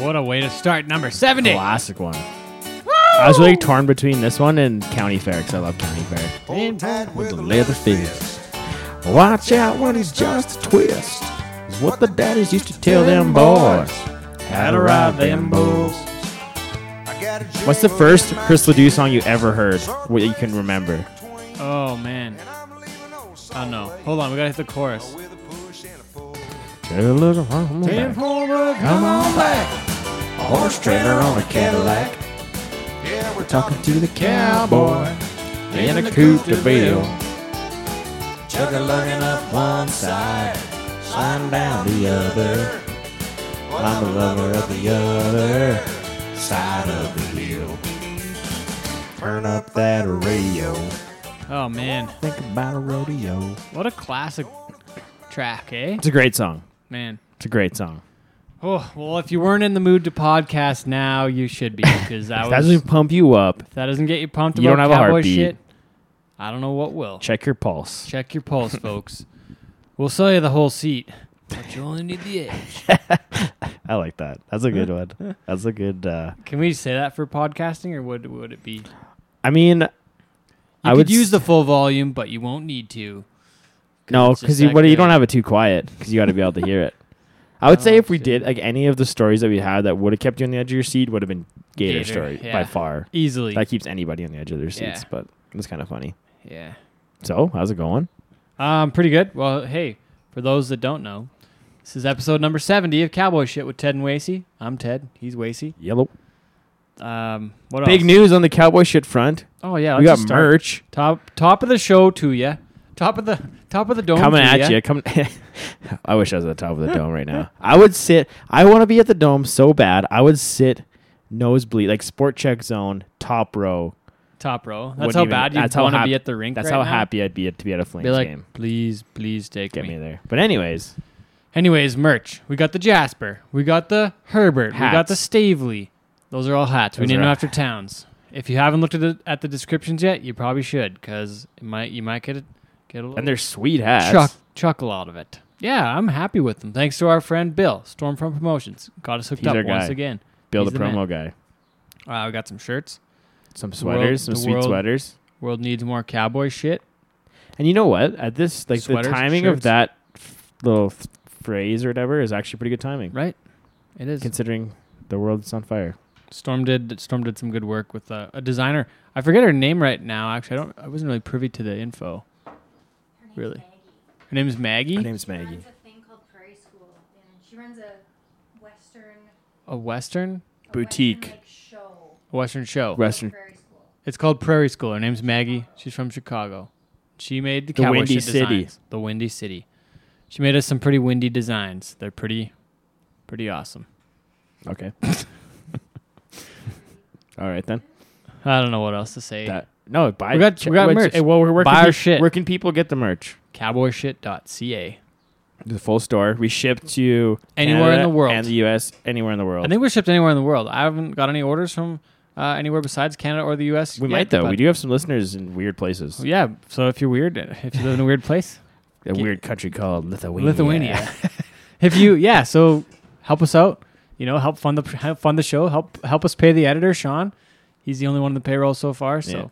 What a way to start number 70. Classic one. I was really torn between this one and County Fair because I love County Fair. With the leather fist. Watch out when he's just a twist. Is what the daddies used to tell them boys. How to ride them bulls. What's the first Chris Ledoux song you ever heard? What you can remember? Oh, man. I don't know. Hold on, we gotta hit the chorus. Take a look around back. Come on back. A horse trailer on a Cadillac. Yeah, we're talking to the cowboy in a coupe de ville. Chugga lugging up one side, sliding down the other. I'm a lover of the other side of the hill. Turn up that radio. Oh, man. Think about a rodeo. What a classic track, eh? It's a great song. Man. It's a great song. Oh, well, if you weren't in the mood to podcast now, you should be because that That was doesn't pump you up. if that doesn't get you pumped You about don't have a cowboy heartbeat. shit. I don't know what will. Check your pulse. Check your pulse, folks. We'll sell you the whole seat, but you only need the edge. I like that. That's a good one. That's a good. uh Can we say that for podcasting, or would would it be? You I mean, I could would use s- the full volume, but you won't need to. no it's just because you that you good. don't have it too quiet because you got to be able to hear it. I would say Oh, if we did like any of the stories that we had that would have kept you on the edge of your seat would have been Gator, Gator, story yeah. by far. Easily. That keeps anybody on the edge of their seats, Yeah. but it's kind of funny. yeah. So how's it going? Um, pretty good. Well, hey, for those that don't know, this is episode number seventy of Cowboy Shit with Ted and Wasey. I'm Ted. He's Wasey. Yellow. Um, what Big else? news on the cowboy shit front. Oh yeah, we let's got just start. merch Top top of the show to ya. Top of the top of the dome coming at you. Coming. I wish I was at the top of the dome right now. I would sit. I want to be at the dome so bad. I would sit nosebleed, like sport check zone, top row. Top row. That's Wouldn't how even- bad you that's how want to hap- be at the rink. That's right how now. happy I'd be at, to be at a Flames Be like, game. please, please take Get me. me there. But anyways, Anyways, merch. We got the Jasper. We got the Herbert. We got the. Stavely. Those are all hats. we Those named are- them after towns. If you haven't looked at the, at the descriptions yet, you probably should because it might you might get a get a little and they're sweet hats. chuck chuckle out of it. Yeah, I'm happy with them. Thanks to our friend Bill Stormfront Promotions. Got us hooked He's up our once again. Bill He's the the promo guy. Uh, we got some shirts. Some The world- sweaters, some sweet world- sweaters. World needs more cowboy shit. And you know what? At this, like Sweaters, the timing of that f- little f- phrase or whatever is actually pretty good timing, Right? It is. considering the world's on fire. Storm did Storm did some good work with uh, a designer. I forget her name right now. Actually, I don't. I wasn't really privy to the info. Her name's Really? Maggie. Her name is Maggie. Her name's She Maggie. runs a thing called Prairie School, and she runs a Western a Western a Boutique. Western, like, show. a Western show. Western. Prairie School. It's called Prairie School. Her name's Maggie. She's from Chicago. She made the, The cowboy Windy shit City. designs. The Windy City. She made us some pretty windy designs. They're pretty, pretty awesome. Okay. All right then. I don't know what else to say. That no, buy. We got- ch- we got which- merch. eh, well, where Buy can our peop- shit. Where can people get the merch? Cowboyshit.ca. The full store. We ship to Anywhere in Canada the world. and the U.S. Anywhere in the world. I think we're shipped anywhere in the world. I haven't got any orders from uh, anywhere besides Canada or the U.S. we yet, might though. but- We do have some listeners in weird places. Yeah. So if you're weird, if you live in a weird place, A Get- weird country called Lithuania. Lithuania. if you, yeah, so help us out. You know, help fund the help fund the show. Help help us pay the editor, Sean. He's the only one on the payroll so far. So Yeah.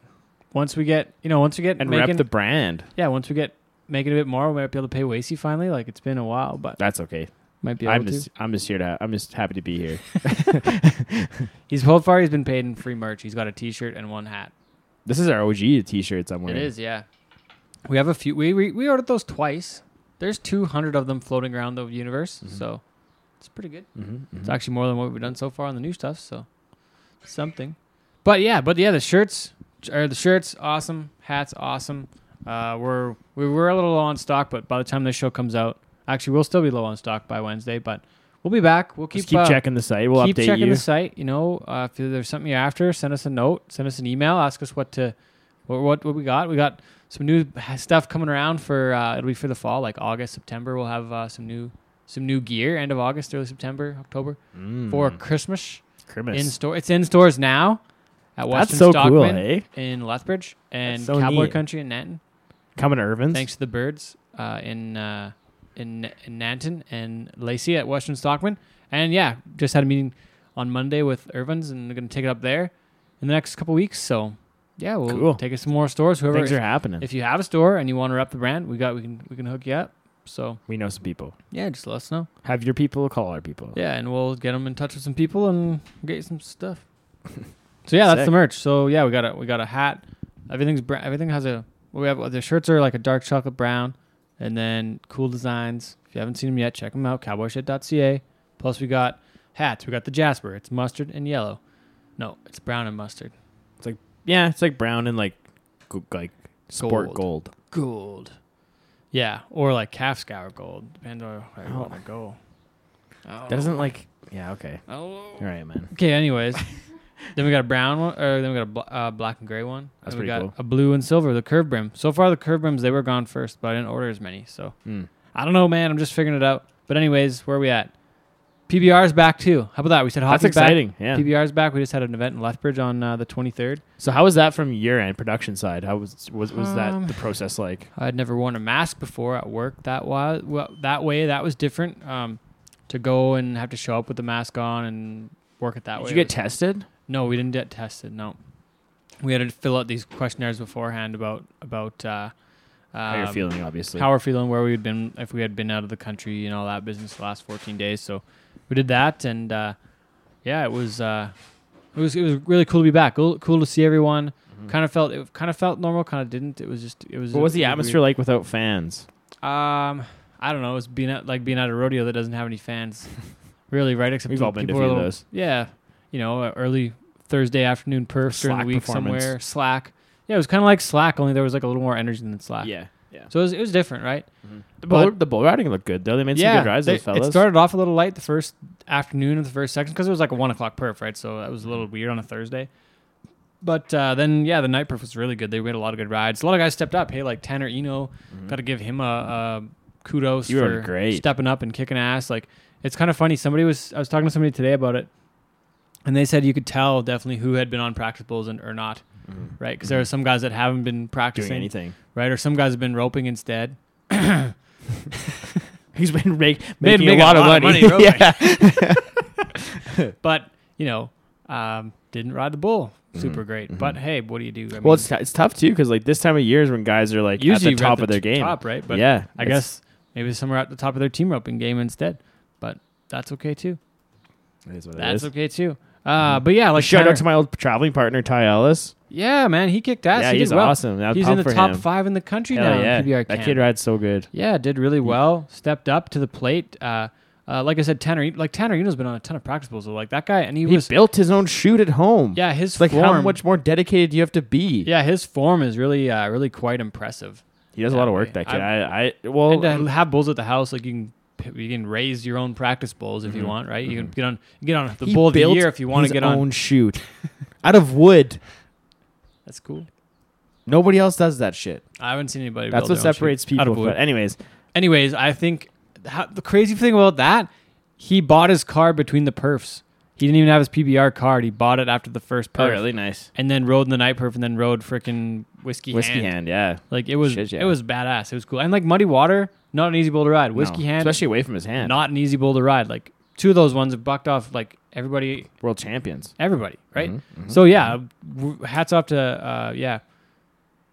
Once we get, you know, once we get and making, rep the brand. yeah, once we get making a bit more, we might be able to pay Wasey finally. Like it's been a while, but That's okay. might be able I'm to. just I'm just here to I'm just happy to be here. He's so far he's been paid in free merch. He's got a T-shirt and one hat. this is our OG T-shirts I'm It wearing. is, yeah. We have a few. We we, we ordered those twice. There's 200 of them floating around the universe, Mhm. so it's pretty good. Mm-hmm, It's actually more than what we've done so far on the new stuff, so something. But yeah, but yeah, the shirts are the shirts awesome, hats awesome. Uh, we're we were a little low on stock, but by the time this show comes out, actually we'll still be low on stock by Wednesday. But we'll be back. We'll keep Just keep uh, checking the site. We'll keep update checking you. the site. You know, uh, if there's something you're after, send us a note, send us an email, ask us what to, what what, what we got. We got some new stuff coming around for uh, it'll be for the fall, like August, September. We'll have uh, some new some new gear, end of August, early September, October Mm. for Christmas Christmas. in store. It's in stores now at That's Western so cool, Stockman hey? in Lethbridge and so Cowboy neat. Country in Nanton. Coming to Irvin's. Thanks to the birds uh, in uh, in in Nanton and Lacey at Western Stockman. And yeah, just had a meeting on Monday with Irvin's, and we're gonna take it up there in the next couple weeks. So yeah, we'll Cool. take it some more stores. Whoever, Things are happening. if you have a store and you want to rep the brand, we got we can we can hook you up. So we know some people. yeah, just let us know. Have your people call our people. Yeah, and we'll get them in touch with some people and get you some stuff. so yeah, that's Sick. the merch. So yeah, we got a we got a hat. Everything's bra- everything has a well, we have the shirts are like a dark chocolate brown, and then cool designs. If you haven't seen them yet, check them out. Cowboyshit.ca. Plus we got hats. We got the Jasper. It's mustard and yellow. No, it's brown and mustard. It's like yeah, it's like brown and like go- like sport Gold. gold. Gold. Yeah, or like calf scour gold. Depends on where you Oh. want to go. That doesn't like. Yeah. Okay. Oh. All right, man. Okay. Anyways, then we got a brown one, or then we got a bl- uh, black and gray one. That's and we got cool. a blue and silver, the curve brim. So far, the curve brims they were gone first, but I didn't order as many. So Hmm. I don't know, man. I'm just figuring it out. But anyways, where are we at? PBR's back too. How about that? We said That's hockey's back. exciting. Yeah. PBR's back. We just had an event in Lethbridge on uh, the 23rd. So how was that from your end production side? How was was was Um, that the process like? I'd never worn a mask before at work. That was well, that way. That was different. Um, to go and have to show up with the mask on and work it that Did way. Did you get tested? No, we didn't get tested. No, we had to fill out these questionnaires beforehand about about uh, How you're um, feeling, obviously. how we're feeling, where we'd been, if we had been out of the country, and all that business the last 14 days. So we did that, and uh, yeah, it was uh, it was it was really cool to be back. Cool, cool to see everyone. Kind of felt it kind of felt normal, kind of didn't. It was just it was. Mm-hmm. what was the atmosphere like without fans? Um, I don't know. It was being at, like being at a rodeo that doesn't have any fans, really, right? Except We've all been to a few of those. Yeah, you know, early Thursday afternoon perfs during the week somewhere. Slack. Yeah, it was kind of like Slack, only there was like a little more energy than Slack. Yeah, yeah. So it was, it was different, right? The bull, But- the bull riding looked good though. They made some good rides, they- those fellas. it started off a little light the first afternoon of the first section because it was like a one o'clock perf, right? So that was a little Mm-hmm. weird on a Thursday. But uh, then, yeah, the night perf was really good. They made a lot of good rides. A lot of guys stepped up. Hey, like Tanner Eno, got to give him a, a kudos Mm-hmm. You for stepping up and kicking ass. Like it's kind of funny. Somebody was I was talking to somebody today about it, and they said you could tell definitely who had been on practice bowls and or not, Mhm. right? Because there are some guys that haven't been practicing doing anything. right? Or some guys have been roping instead. He's been make, making making a lot of money. roping. yeah. but you know, um, didn't ride the bull super Mhm, great. mhm. But hey, what do you do? I Well, mean, it's it's tough too because like this time of year is when guys are like usually at the top of their t- game. top, right? But yeah, I guess maybe some are at the top of their team roping game instead. But that's okay too. it is what That's is. okay too. Uh, but yeah, like Shout Tanner- out to my old traveling partner Ty Ellis. yeah, man, he kicked ass. yeah, he he's did well. awesome. I'd He's in the top him. five in the country Hell now. yeah, PBR that kid rides so good. Yeah, did really well. Stepped up to the plate. Uh, uh, like I said, Tanner, like Tanner Eno's been on a ton of practice bowls. So like that guy, and he, He was built his own chute at home. yeah, his It's like form. how much more dedicated do you have to be? Yeah, his form is really, uh, really quite impressive. he does a lot of work. That kid. I- I, I well, and to have bulls at the house, like you can, you can raise your own practice bowls if you Mhm. want, right? You can Mhm. get on, get on the he bull of the year if you want to get own on. chute out of wood. That's cool. Nobody else does that shit. I haven't seen anybody. That's build what separates shoe out people. of wood. But anyways, Anyways, I think how, the crazy thing about that, he bought his car between the perfs. He didn't even have his PBR card. He bought it after the first perf. oh, really nice And then rode in the night perf and then rode freaking whiskey, whiskey hand. hand. Yeah, Like it was, Shit, yeah. it was badass. It was cool. And like muddy water, not an easy bull to ride. Whiskey hand, especially away from his hand. not an easy bull to ride. Like two of those ones have bucked off like everybody, world champions. everybody, right? Mhm, mhm. So yeah, w- hats off to uh, yeah,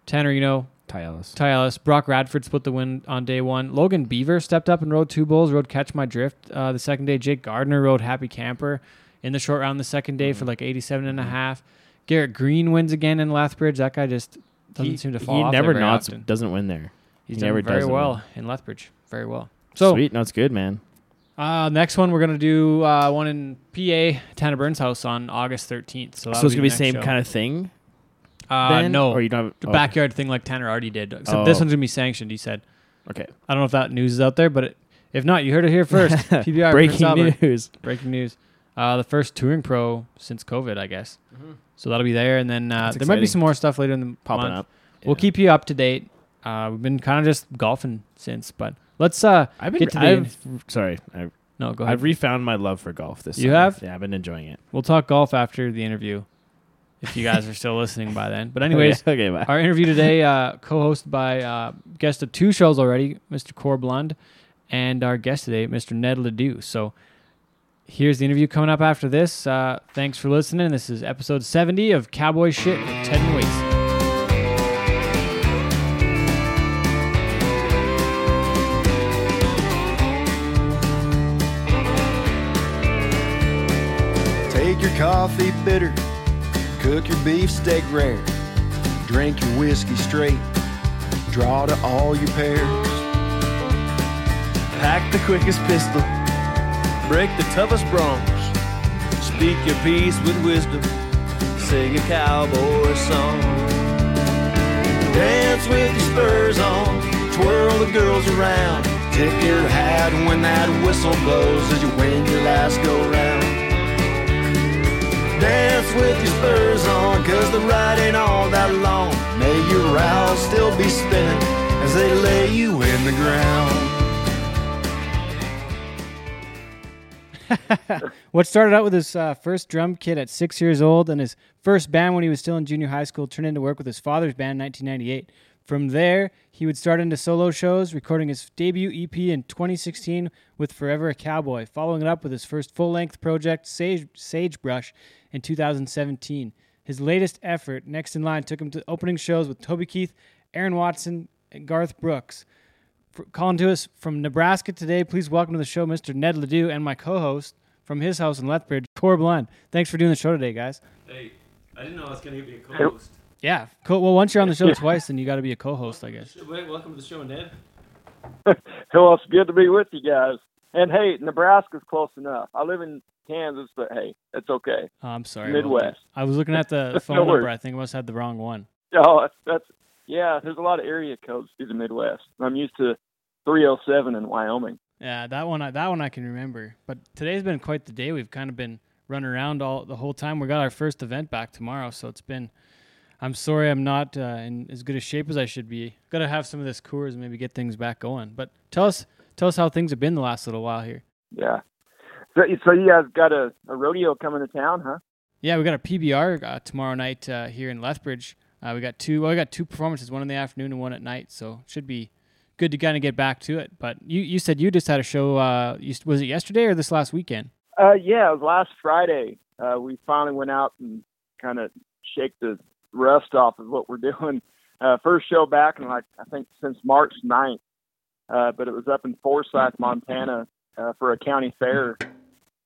Tanner. You know, Ty Ellis. Ty Ellis, Brock Radford split the win on day one. Logan Beaver stepped up and rode two bulls. Rode Catch My Drift uh, the second day. Jake Gardner rode Happy Camper in the short round the second day for Mhm. like 87 and a half. Garrett Green wins again in Lethbridge. That guy just doesn't seem to fall he off never there very nods, often. doesn't win there. He's he done never very does it well well. in Lethbridge. Very well. So Sweet, no, it's good, man. uh, next one we're gonna do uh, one in PA, Tanner Byrne's House on August 13th. So, So it's gonna be the same kind of thing. Uh, then? no, or you don't. Have, the oh, backyard thing like Tanner already did. Except this Oh. one's gonna be sanctioned. He said. Okay. I don't know if that news is out there, but it, if not, you heard it here first. PBR Breaking news. Breaking news. Uh, the first touring pro since COVID, I guess. So that'll be there, and then uh, That's there might be some more stuff later in the Popping month. up. We'll keep you up to date. Uh, we've been kind of just golfing since, but let's uh I've been. get to the I've, sorry, I've, no go ahead. I've refound my love for golf this. Year. You summer. have? Yeah, I've been enjoying it. we'll talk golf after the interview, if you guys are still listening by then. But anyways, okay, okay. Our interview today, uh, co-hosted by uh, guest of two shows already, Mr. Corb Lund, and our guest today, Mr. Ned Ledoux. So Here's the interview coming up after this. Uh, thanks for listening. This is episode 70 of Cowboy Shit with Ted and Wacy. Take your coffee bitter, cook your beef steak rare, drink your whiskey straight, draw to all your pairs. Pack the quickest pistol, break the toughest broncs, speak your piece with wisdom, sing a cowboy song. Dance with your spurs on, twirl the girls around, tip your hat when that whistle blows as you win your last go round. Dance with your spurs on, cause the ride ain't all that long. May your rowels still be spinning as they lay you in the ground. What started out with his uh, first drum kit at six years old and his first band when he was still in junior high school turned into work with his father's band in 1998. From there, he would start into solo shows, recording his debut EP in 2016 with Forever a Cowboy, following it up with his first full length project, Sage, Sagebrush, in 2017. His latest effort, Next in Line, took him to opening shows with Toby Keith, Aaron Watson, and Garth Brooks. For, calling to us from Nebraska today, please welcome to the show Mr. Ned Ledoux and my co host from his house in Lethbridge, Corb Lund. Thanks for doing the show today, guys. Hey, I didn't know I was going to be a co-host. Yeah, cool. Well, once you're on the show twice, then you got to be a co-host, I guess. Wait, welcome to the show, Ned. Well, it's good to be with you guys. And hey, Nebraska's close enough. I live in Kansas, but hey, it's okay. Oh, I'm sorry. Midwest. I was looking at the phone No number. I think I must have had the wrong one. Oh, that's, that's yeah. There's a lot of area codes through the Midwest. I'm used to 307 in Wyoming. Yeah, that one. I, that one I can remember. But today's been quite the day. We've kind of been running around all the whole time. We got our first event back tomorrow, so it's been. I'm sorry, I'm not uh, in as good a shape as I should be. Got to have some of this Coors and maybe get things back going. But tell us, tell us how things have been the last little while here. Yeah. So, so you guys got a, a rodeo coming to town, huh? Yeah, we got a PBR uh, tomorrow night uh, here in Lethbridge. Uh, we got two. Well, we got two performances, one in the afternoon and one at night. So it should be good to kind of get back to it. But you, you said you just had a show. Uh, you, was it yesterday or this last weekend? Uh, yeah, it was last Friday. Uh, we finally went out and kind of shake the rust off of what we're doing. Uh, first show back in like I think since March 9th, uh, but it was up in Forsyth, Montana, uh, for a county fair,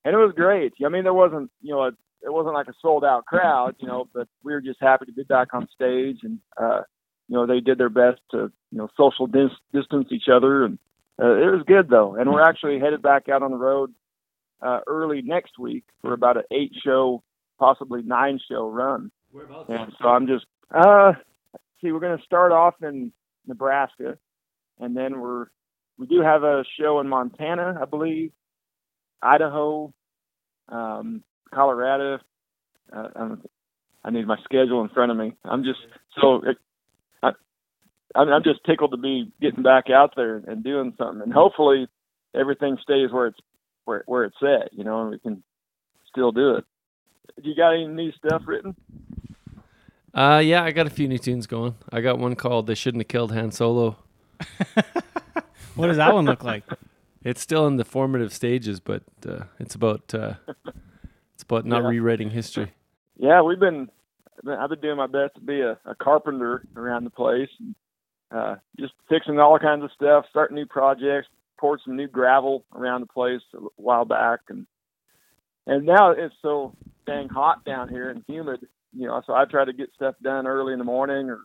and it was great. I mean, there wasn't you know a, it wasn't like a sold out crowd, you know, but we were just happy to be back on stage, and uh, you know they did their best to you know social dis- distance each other, and uh, it was good though. And we're actually headed back out on the road uh, early next week for about an eight show, possibly nine show run. And so I'm just, uh, see, we're going to start off in Nebraska, and then we're, we do have a show in Montana, I believe, Idaho, um, Colorado. Uh, I'm, I need my schedule in front of me. I'm just so it, I, I'm, I'm just tickled to be getting back out there and doing something, and hopefully everything stays where it's where where it's at, you know, and we can still do it. You got any new stuff written? Uh, yeah, I got a few new tunes going. I got one called "They Shouldn't Have Killed Han Solo." What does that one look like? It's still in the formative stages, but uh, it's about uh, it's about not Yeah. rewriting history. Yeah, we've been. I've been doing my best to be a, a carpenter around the place, and, uh, just fixing all kinds of stuff, starting new projects, poured some new gravel around the place a while back, and and now it's so dang hot down here and humid, you know. So I try to get stuff done early in the morning or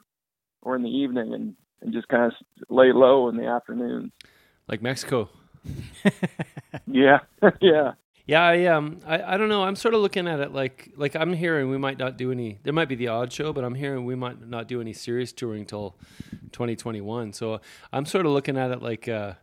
or in the evening, and and just kind of lay low in the afternoon. Like Mexico. Yeah, yeah. Yeah, I um, I, I don't know. I'm sort of looking at it like like I'm hearing we might not do any. There might be the odd show, but I'm hearing we might not do any serious touring till 2021. So I'm sort of looking at it like uh,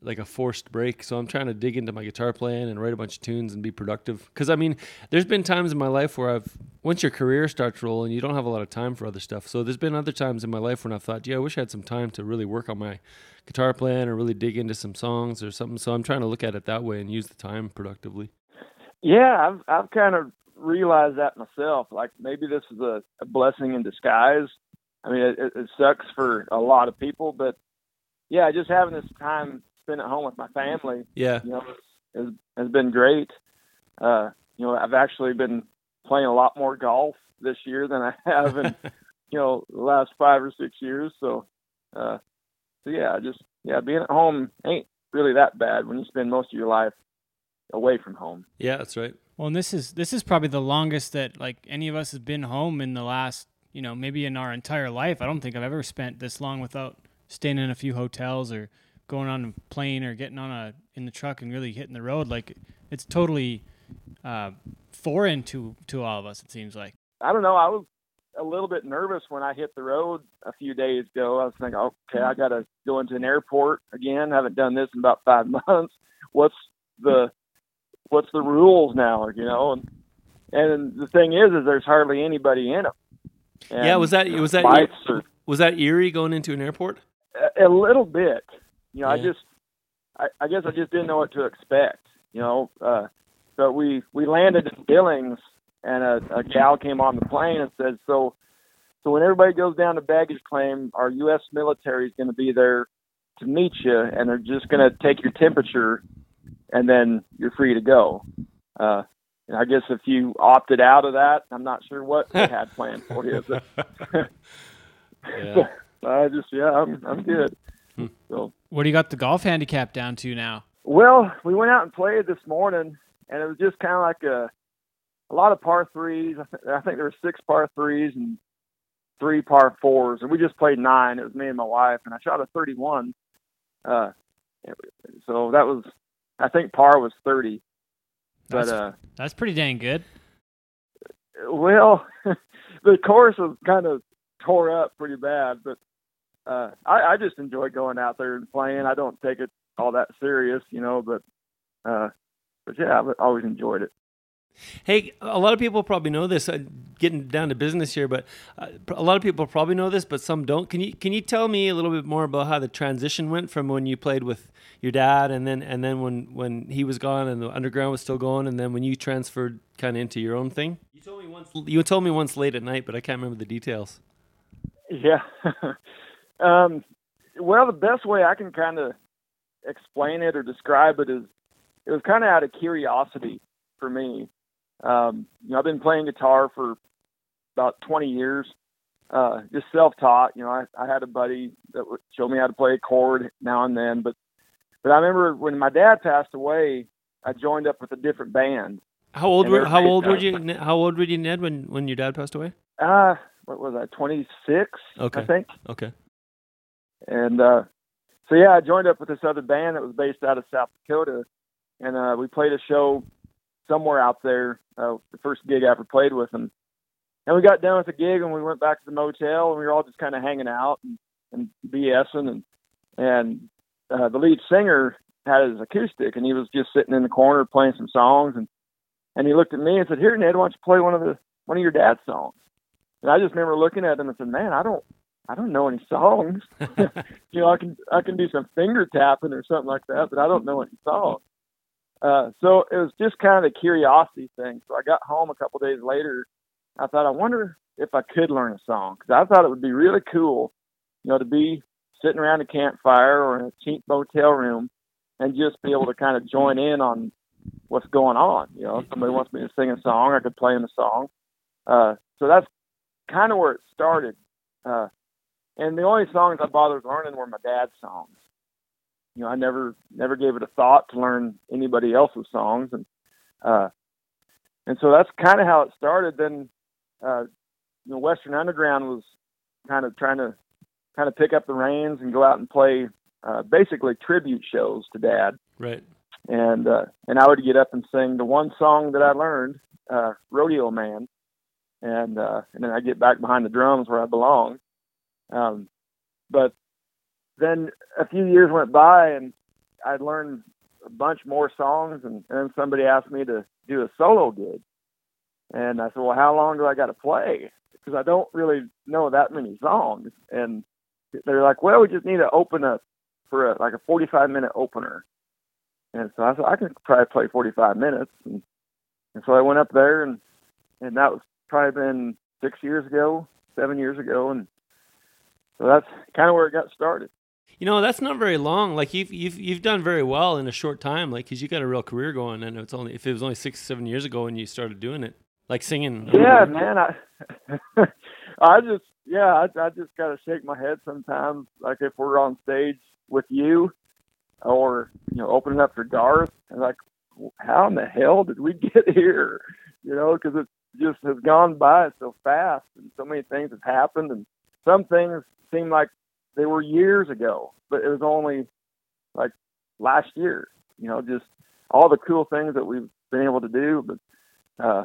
like a forced break. So I'm trying to dig into my guitar playing and write a bunch of tunes and be productive. Because I mean, there's been times in my life where I've once your career starts rolling, you don't have a lot of time for other stuff. So there's been other times in my life when I've thought, yeah, I wish I had some time to really work on my guitar playing or really dig into some songs or something. So I'm trying to look at it that way and use the time productively. Yeah, I've I've kind of realized that myself. Like maybe this is a, a blessing in disguise. I mean, it, it sucks for a lot of people, but yeah, just having this time spent at home with my family, Yeah. you know, has has been great. uh, you know, I've actually been playing a lot more golf this year than I have in, you know, the last five or six years. So, uh, so yeah, just yeah, being at home ain't really that bad when you spend most of your life away from home. Yeah, that's right. Well, and this is this is probably the longest that like any of us has been home in the last, you know, maybe in our entire life. I don't think I've ever spent this long without staying in a few hotels or going on a plane or getting on a in the truck and really hitting the road. Like it's totally uh, foreign to to all of us. It seems like. I don't know. I was a little bit nervous when I hit the road a few days ago. I was thinking, okay, I got to go into an airport again. I haven't done this in about five months. What's the what's the rules now? You know, and and the thing is, is there's hardly anybody in them. And yeah, was that was that are- was that eerie going into an airport? a, a little bit. You know, I just, I, I guess I just didn't know what to expect. You know, uh, but we we landed in Billings, and a, a gal came on the plane and said, "So, so when everybody goes down to baggage claim, our U.S. military is going to be there to meet you, and they're just going to take your temperature, and then you're free to go." Uh, and I guess if you opted out of that, I'm not sure what they had planned for you. But Yeah. I just, yeah, I'm I'm good. So. What do you got the golf handicap down to now? Well, we went out and played this morning, and it was just kind of like a a lot of par threes. I, th- I think there were six par threes and three par fours, and we just played nine. It was me and my wife, and I shot a 31. Uh, so that was, I think par was 30. But That's- uh, That's pretty dang good. well, the course was kind of tore up pretty bad, but uh, I, I just enjoy going out there and playing. I don't take it all that serious, you know, but uh, but yeah, I've always enjoyed it. Hey, a lot of people probably know this. Uh, getting down to business here, but uh, a lot of people probably know this, but some don't. Can you can you tell me a little bit more about how the transition went from when you played with your dad, and then and then when when he was gone and the underground was still going, and then when you transferred kind of into your own thing? You told me once. You told me once late at night, but I can't remember the details. Yeah. um, well, the best way I can kind of explain it or describe it is it was kind of out of curiosity for me. Um, you know, I've been playing guitar for about 20 years, uh, just self-taught. You know, I, I had a buddy that would show me how to play a chord now and then, but but I remember when my dad passed away, I joined up with a different band. How old were How old were you? How old were you, Ned, when when your dad passed away? Uh, what was I? 26, Okay. I think. Okay. And uh, so yeah, I joined up with this other band that was based out of South Dakota, and uh, we played a show somewhere out there. Uh, the first gig I ever played with them, and we got done with the gig, and we went back to the motel, and we were all just kind of hanging out and, and BSing, and and uh, the lead singer had his acoustic, and he was just sitting in the corner playing some songs, and and he looked at me and said, "Here, Ned, why don't you play one of the one of your dad's songs?" And I just remember looking at him and said, "Man, I don't." I don't know any songs. you know, I can I can do some finger tapping or something like that, but I don't know any songs. Uh, so it was just kind of a curiosity thing. So I got home a couple days later. I thought, I wonder if I could learn a song because I thought it would be really cool, you know, to be sitting around a campfire or in a cheap motel room and just be able to kind of join in on what's going on. You know, if somebody wants me to sing a song, I could play in a song. Uh, so that's kind of where it started. Uh, and the only songs I bothered learning were my dad's songs. You know, I never never gave it a thought to learn anybody else's songs, and uh, and so that's kind of how it started. Then, uh, you know, Western Underground was kind of trying to kind of pick up the reins and go out and play uh, basically tribute shows to Dad, Right. and uh, and I would get up and sing the one song that I learned, uh, Rodeo Man, and uh, and then I get back behind the drums where I belong. Um, but then a few years went by and I'd learned a bunch more songs, and, and then somebody asked me to do a solo gig, and I said, well, how long do I got to play? Because I don't really know that many songs, and they're like, well, we just need to open up for a, like a 45 minute opener. And so I said, I can probably play 45 minutes. And, and so I went up there and, and that was probably been six years ago, seven years ago. And so that's kind of where it got started. You know, that's not very long. Like you've you've you've done very well in a short time. Like, cause you got a real career going, and it's only if it was only six seven years ago when you started doing it, like singing. Yeah, man. I I just yeah, I, I just gotta shake my head sometimes. Like if we're on stage with you, or you know, opening up for Garth, and like, how in the hell did we get here? You know, because it just has gone by so fast, and so many things have happened, and some things seem like they were years ago, but it was only like last year. You know, just all the cool things that we've been able to do, but uh,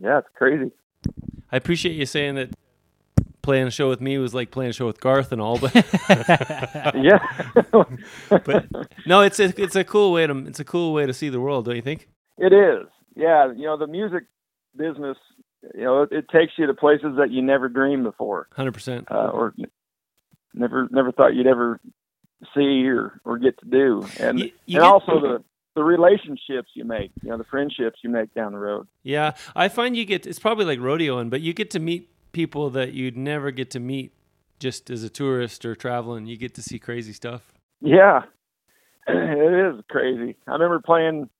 yeah, it's crazy. I appreciate you saying that playing a show with me was like playing a show with Garth and all, but yeah. but no, it's a, it's a cool way to it's a cool way to see the world, don't you think? It is. Yeah, you know, the music business, you know, it, it takes you to places that you never dreamed before, Hundred percent. uh, or n- never never thought you'd ever see or or get to do, and You- you and also the the relationships you make, you know, the friendships you make down the road. Yeah, I find you get it's probably like rodeoing, but you get to meet people that you'd never get to meet just as a tourist or traveling. You get to see crazy stuff. Yeah, it is crazy. I remember playing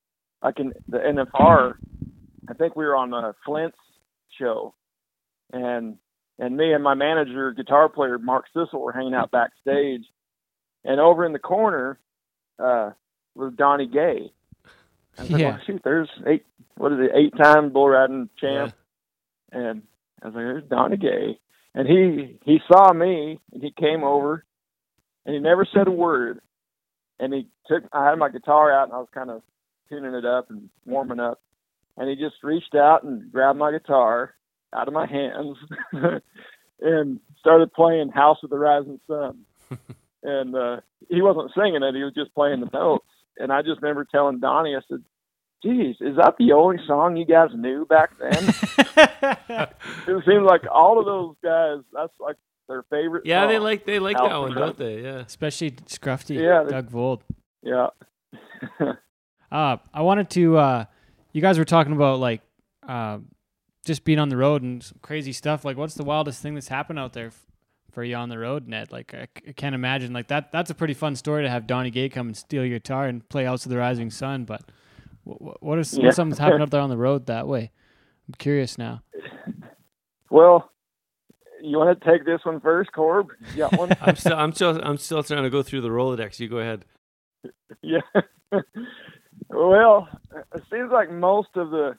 like in the NFR. I think we were on a Flint's show, and and me and my manager, guitar player Mark Sissel, were hanging out backstage, and over in the corner uh, was Donnie Gay. I was like, Yeah. well, shoot, there's eight. What is it? Eight-time bull riding champ, and I was like, "There's Donnie Gay," and he he saw me and he came over, and he never said a word, and he took. I had my guitar out and I was kind of tuning it up and warming up, and he just reached out and grabbed my guitar out of my hands and started playing "House of the Rising Sun," and uh, he wasn't singing it; he was just playing the notes. And I just remember telling Donnie, I said. Geez, is that the only song you guys knew back then? it seems like all of those guys, that's like their favorite. Yeah, they like they like that one, don't they? Yeah. Especially Scruffy, Yeah, they- Doug Vold. Yeah. Uh, I wanted to. Uh, you guys were talking about like uh, just being on the road and some crazy stuff. Like, what's the wildest thing that's happened out there f- for you on the road, Ned? Like, I, c- I can't imagine. Like that. That's a pretty fun story to have Donnie Gay come and steal your guitar and play House of the Rising Sun. But what, what is Yeah. what's something happened out there on the road that way? I'm curious now. Well, you want to take this one first, Corb? You got one? I'm still I'm still I'm still trying to go through the Rolodex. You go ahead. yeah. well, it seems like most of the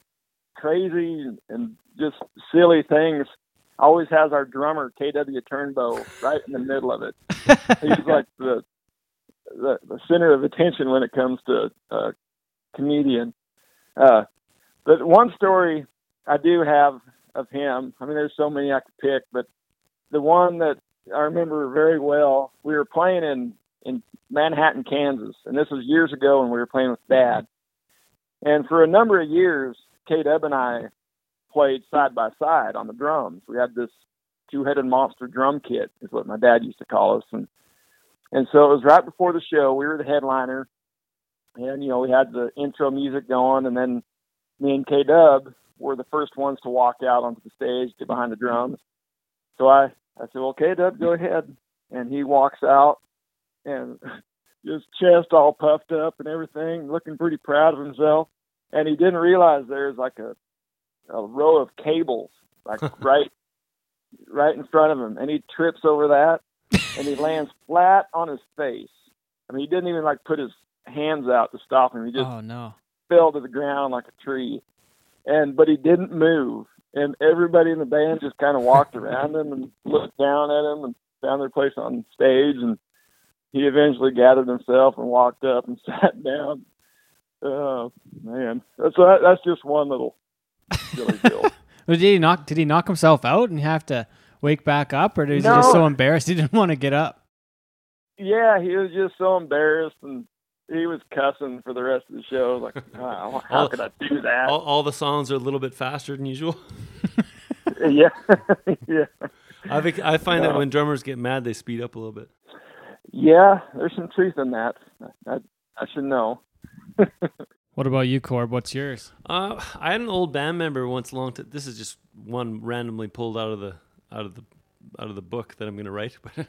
crazy and just silly things always has our drummer KW Turnbow right in the middle of it. He's like the, the the center of attention when it comes to uh, comedian. Uh, but one story I do have of him. I mean, there's so many I could pick, but the one that I remember very well, we were playing in in Manhattan, Kansas, and this was years ago when we were playing with Dad. And for a number of years, K Dub and I played side by side on the drums. We had this two-headed monster drum kit, is what my dad used to call us, and and so it was right before the show. We were the headliner, and you know we had the intro music going, and then me and K Dub were the first ones to walk out onto the stage, get behind the drums. So I I said, "Well, K Dub, go ahead," and he walks out and his chest all puffed up and everything, looking pretty proud of himself. And he didn't realize there's like a a row of cables like right right in front of him, and he trips over that, and he lands flat on his face. I mean, he didn't even like put his hands out to stop him. He just oh no. fell to the ground like a tree, and but he didn't move. And everybody in the band just kind of walked around him and looked down at him and found their place on stage. And he eventually gathered himself and walked up and sat down. Oh man, that's that's just one little silly deal. Did he knock? Did he knock himself out and have to wake back up, or was he just so embarrassed he didn't want to get up? yeah, he was just so embarrassed and he was cussing for the rest of the show. Like, wow, how could I do that? All, all the songs are a little bit faster than usual. yeah, yeah. I think I find that when drummers get mad, they speed up a little bit. Yeah, there's some truth in that. I, I should know. What about you, Corb? What's yours? Uh, I had an old band member once. Long t- this is just one randomly pulled out of the out of the out of the book that I'm going to write. But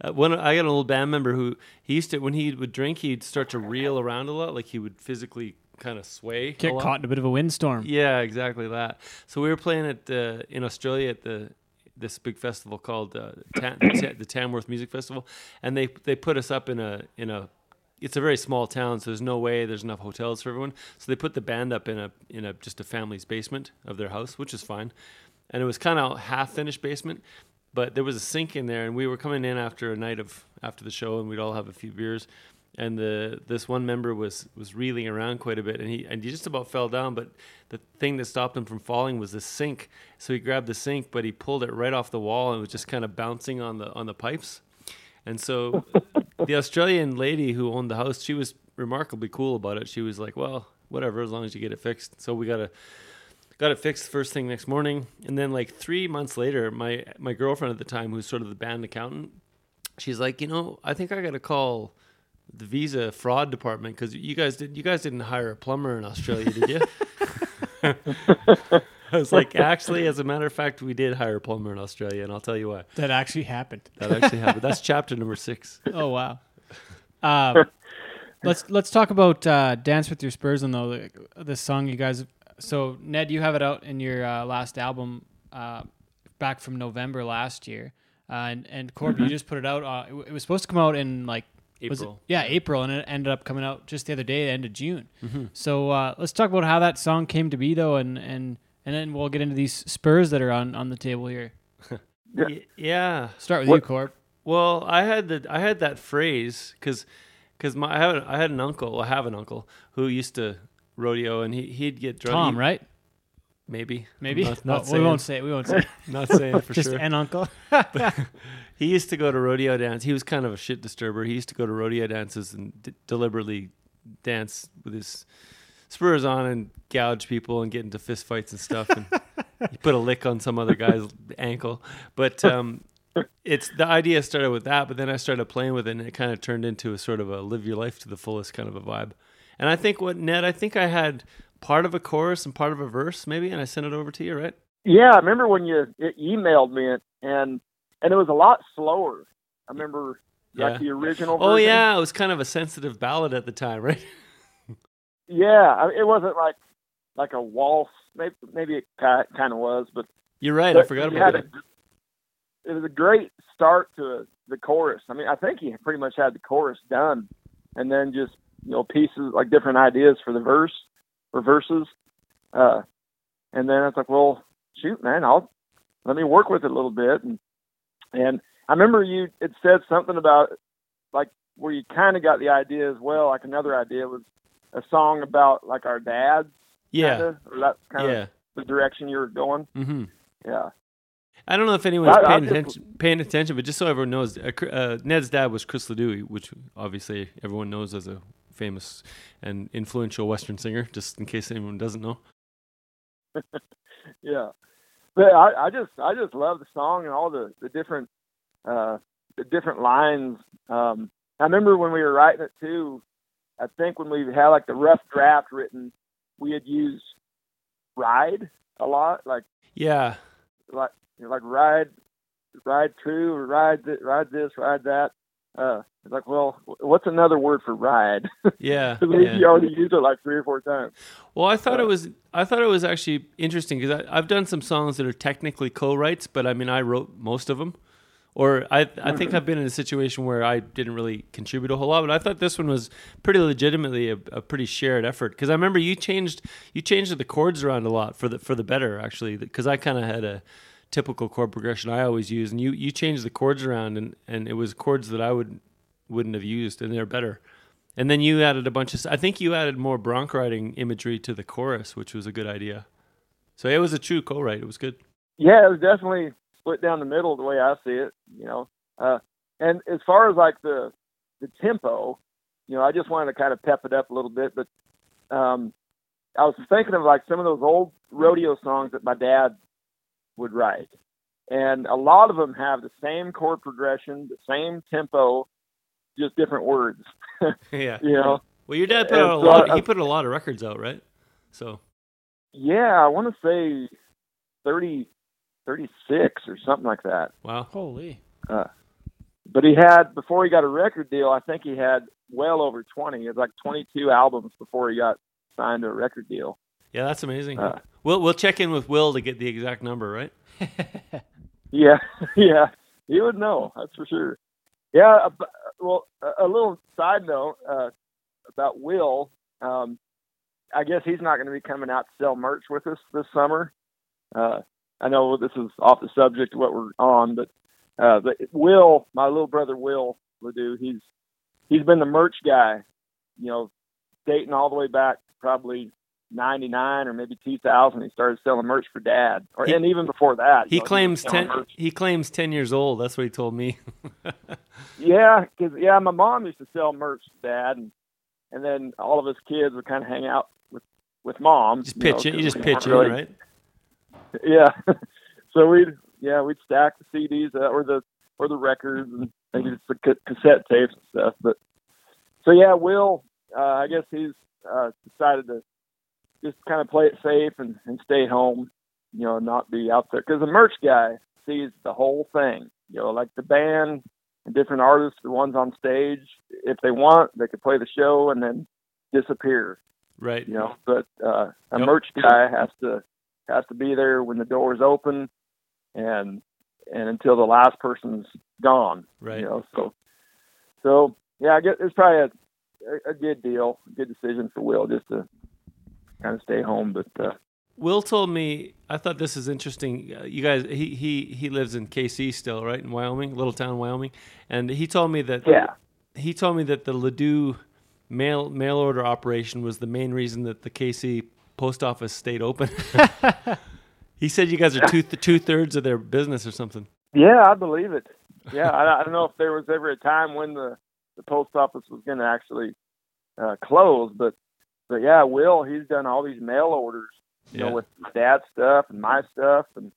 uh, one, I got an old band member who he used to when he would drink, he'd start to reel around a lot, like he would physically kind of sway. Get lot. caught in a bit of a windstorm. Yeah, exactly that. So we were playing at uh, in Australia at the this big festival called uh, Tam, the Tamworth Music Festival, and they they put us up in a in a it's a very small town, so there's no way there's enough hotels for everyone. So they put the band up in a in a just a family's basement of their house, which is fine, and it was kind of half finished basement. But there was a sink in there, and we were coming in after a night of after the show, and we'd all have a few beers. And the this one member was was reeling around quite a bit, and he and he just about fell down. But the thing that stopped him from falling was the sink. So he grabbed the sink, but he pulled it right off the wall, and was just kind of bouncing on the on the pipes. And so the Australian lady who owned the house, she was remarkably cool about it. She was like, "Well, whatever, as long as you get it fixed." So we got to got it fixed first thing next morning, and then like three months later, my my girlfriend at the time, who's sort of the band accountant, she's like, "You know, I think I got to call." The visa fraud department because you guys did you guys didn't hire a plumber in Australia, did you? I was like, actually, as a matter of fact, we did hire a plumber in Australia, and I'll tell you why. That actually happened. That actually happened. That's chapter number six. Oh wow. Uh, let's let's talk about uh, "Dance with Your Spurs" and though the, the song you guys. So Ned, you have it out in your uh, last album uh, back from November last year, uh, and and Corb, you just put it out. Uh, it, it was supposed to come out in like was it- April. yeah, April, and it ended up coming out just the other day, the end of June. So uh, let's talk about how that song came to be, though, and and and then we'll get into these Spurs that are on on the table here. Y- yeah. Start with What- you, Corb. Well, I had the I had that phrase because because my I had, I had an uncle. I have an uncle who used to rodeo, and he he'd get drunk. Tom, he- right? Maybe. Maybe. Not, not Oh, we won't say it. We won't say. it. Not saying it for Just sure. an uncle. He used to go to rodeo dance. He was kind of a shit disturber. He used to go to rodeo dances and d- deliberately dance with his spurs on and gouge people and get into fist fights and stuff. And he put a lick on some other guy's ankle. But um, it's the idea started with that. But then I started playing with it, and it kind of turned into a sort of a live your life to the fullest kind of a vibe. And I think what Ned, I think I had part of a chorus and part of a verse maybe, and I sent it over to you, right? Yeah, I remember when you it emailed me it, and and it was a lot slower. I remember Yeah. like the original. Oh yeah, it was kind of a sensitive ballad at the time, right? yeah. I, it wasn't like like a waltz. Maybe maybe it kind of was, but You're right. I forgot about that. a- it was a great start to a, the chorus. I mean, I think he pretty much had the chorus done, and then just you know pieces like different ideas for the verse or verses. Uh, and then I was like, well, shoot, man, I'll let me work with it a little bit. And and I remember you it said something about like where you kind of got the idea as well. Like another idea was a song about like our dads. Yeah, kinda, that's kind yeah. of the direction you were going. hmm Yeah. I don't know if anyone's I- I paying just- attention, paying attention, but just so everyone knows, uh, uh, Ned's dad was Chris Ledoux, which obviously everyone knows as a famous and influential Western singer. Just in case anyone doesn't know. yeah. But I, I just I just love the song and all the, the different uh the different lines. Um I remember when we were writing it too, I think when we had like the rough draft written, we had used ride a lot, like Yeah, like you know, like ride ride true or ride th- ride this, ride that. Uh it's like, well, what's another word for ride? yeah, Because yeah. you already used it like three or four times. Well, I thought Uh, it was I thought it was actually interesting because I've done some songs that are technically co-writes, but I mean I wrote most of them. Or I I think I've been in a situation where I didn't really contribute a whole lot, but I thought this one was pretty legitimately a, a pretty shared effort because I remember you changed you changed the chords around a lot for the for the better actually because I kind of had a typical chord progression I always use and you you changed the chords around and and it was chords that I would wouldn't have used and they're better. And then you added a bunch of. I think you added more bronc riding imagery to the chorus, which was a good idea. So it was a true co-write. It was good. Yeah, it was definitely split down the middle the way I see it. You know, uh, and as far as like the the tempo, you know, I just wanted to kind of pep it up a little bit. But um, I was thinking of like some of those old rodeo songs that my dad would write, and a lot of them have the same chord progression, the same tempo, just different words. yeah. You know, Well, your dad put And out a so lot. I- he put a lot of records out, right? So yeah, I want to say thirty 36 or something like that. Wow. Holy. Uh, but he had before he got a record deal. I think he had well over 20. He had like 22 albums before he got signed to a record deal. Yeah, that's amazing. Uh, we'll we'll check in with Will to get the exact number, right? Yeah, yeah, he would know. That's for sure. Yeah. uh, Well, a, a little side note uh, about Will. Um, I guess he's not going to be coming out to sell merch with us this summer. Uh, I know this is off the subject of what we're on, but uh, but Will, my little brother Will LeDoux, he's he's been the merch guy. You know, dating all the way back to probably 99 or maybe 2000 he started selling merch for dad or He- and even before that He know, claims selling ten. merch. He claims ten years old. That's what he told me. Yeah, because yeah, my mom used to sell merch to dad, and and then all of us kids would kind of hang out with with mom. just you know, You just pitch really- right? Yeah, so we'd yeah we'd stack the CDs uh, or the or the records and maybe just the ca- cassette tapes and stuff. But so yeah, Will, uh, I guess he's uh, decided to just kind of play it safe and, and stay home, you know, not be out there because the merch guy sees the whole thing. You know, like the band and different artists, the ones on stage, if they want, they could play the show and then disappear. Right. You know, but uh, a Yep. merch guy has to has to be there when the doors open and and until the last person's gone. Right. You know, so so yeah, I guess it's probably a, a, good deal, a good decision for Will just to kind of stay home. But uh, Will told me. I thought this is interesting. Uh, you guys, he he he lives in Kaycee still, right in Wyoming, little town Wyoming, and he told me that yeah, he told me that the LeDoux mail mail order operation was the main reason that the Kaycee post office stayed open. he said you guys are two two thirds of their business or something. yeah, I believe it. Yeah, I, I don't know if there was ever a time when the the post office was going to actually uh, close, but but yeah, Will he's done all these mail orders you Yeah. know, with my dad's stuff and my stuff, and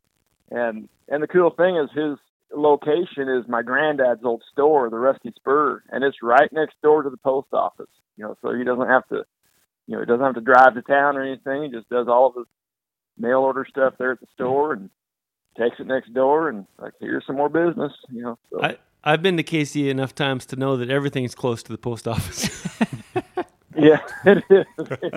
and and the cool thing is his location is my granddad's old store, the Rusty Spur, and it's right next door to the post office. You know, so he doesn't have to, you know, he doesn't have to drive to town or anything. He just does all of his mail order stuff there at the store and takes it next door, and like here's some more business. You know, so. I I've been to Kaycee enough times to know that everything's close to the post office. yeah, it is.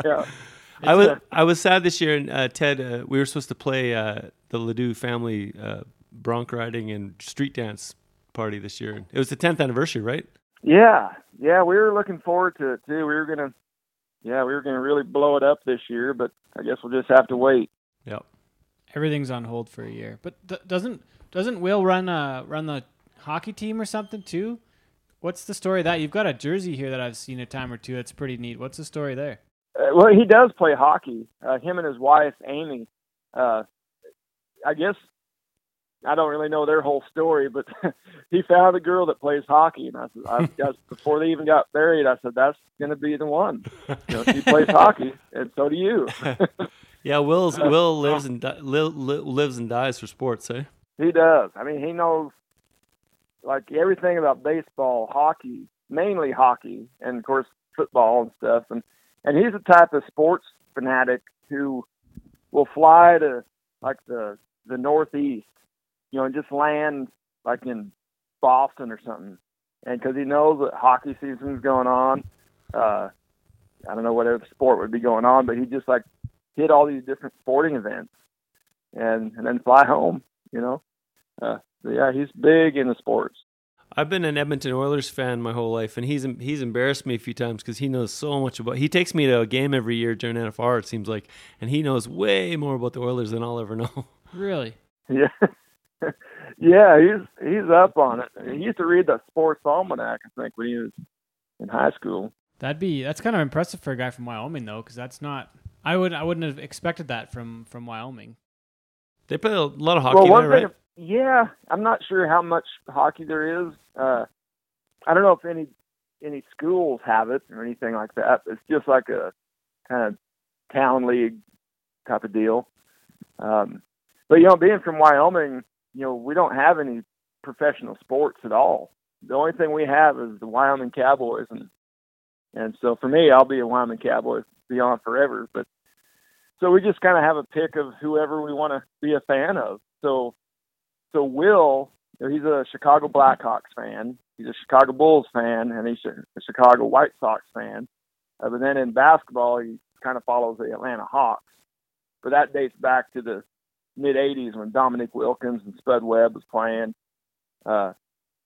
yeah. I was I was sad this year, and uh, Ted, uh, we were supposed to play uh, the LeDoux family uh, bronc riding and street dance party this year. It was the 10th anniversary, right? Yeah, yeah, we were looking forward to it too. We were gonna, yeah, we were gonna really blow it up this year, but I guess we'll just have to wait. Yep. Everything's on hold for a year. But d- doesn't doesn't Will run uh run the hockey team or something too? What's the story of that? You've got a jersey here that I've seen a time or two. That's pretty neat. What's the story there? Uh, well, he does play hockey. Uh, him and his wife Amy. Uh, I guess I don't really know their whole story, but he found a girl that plays hockey, and I said, I, that's before they even got married. I said, that's going to be the one. You know, she plays hockey, and so do you. Yeah, Will's Will lives and di- li- li- lives and dies for sports, eh? He does. I mean, he knows like everything about baseball, hockey, mainly hockey, and of course football and stuff. And and he's the type of sports fanatic who will fly to like the the Northeast, you know, and just land like in Boston or something. And because he knows that hockey season's going on, uh, I don't know what other sport would be going on, but he just like hit all these different sporting events and and then fly home. You know. Uh, but yeah, he's big into sports. I've been an Edmonton Oilers fan my whole life, and he's he's embarrassed me a few times because he knows so much about. He takes me to a game every year during NFR, it seems like, and he knows way more about the Oilers than I'll ever know. Really? Yeah, yeah, he's he's up on it. He used to read the Sports Almanac, I think, when he was in high school. That'd be that's kind of impressive for a guy from Wyoming though, because that's not. I would I wouldn't have expected that from from Wyoming. They play a lot of hockey well, there, thing, right? yeah, I'm not sure how much hockey there is. Uh, I don't know if any any schools have it or anything like that. It's just like a kind of town league type of deal. Um, but you know, being from Wyoming, you know, we don't have any professional sports at all. The only thing we have is the Wyoming Cowboys, and and so for me, I'll be a Wyoming Cowboy beyond forever. But so we just kind of have a pick of whoever we want to be a fan of. So so Will, he's a Chicago Blackhawks fan. He's a Chicago Bulls fan, and he's a Chicago White Sox fan. Uh, but then in basketball, he kind of follows the Atlanta Hawks. But that dates back to the mid '80s when Dominique Wilkins and Spud Webb was playing. Uh,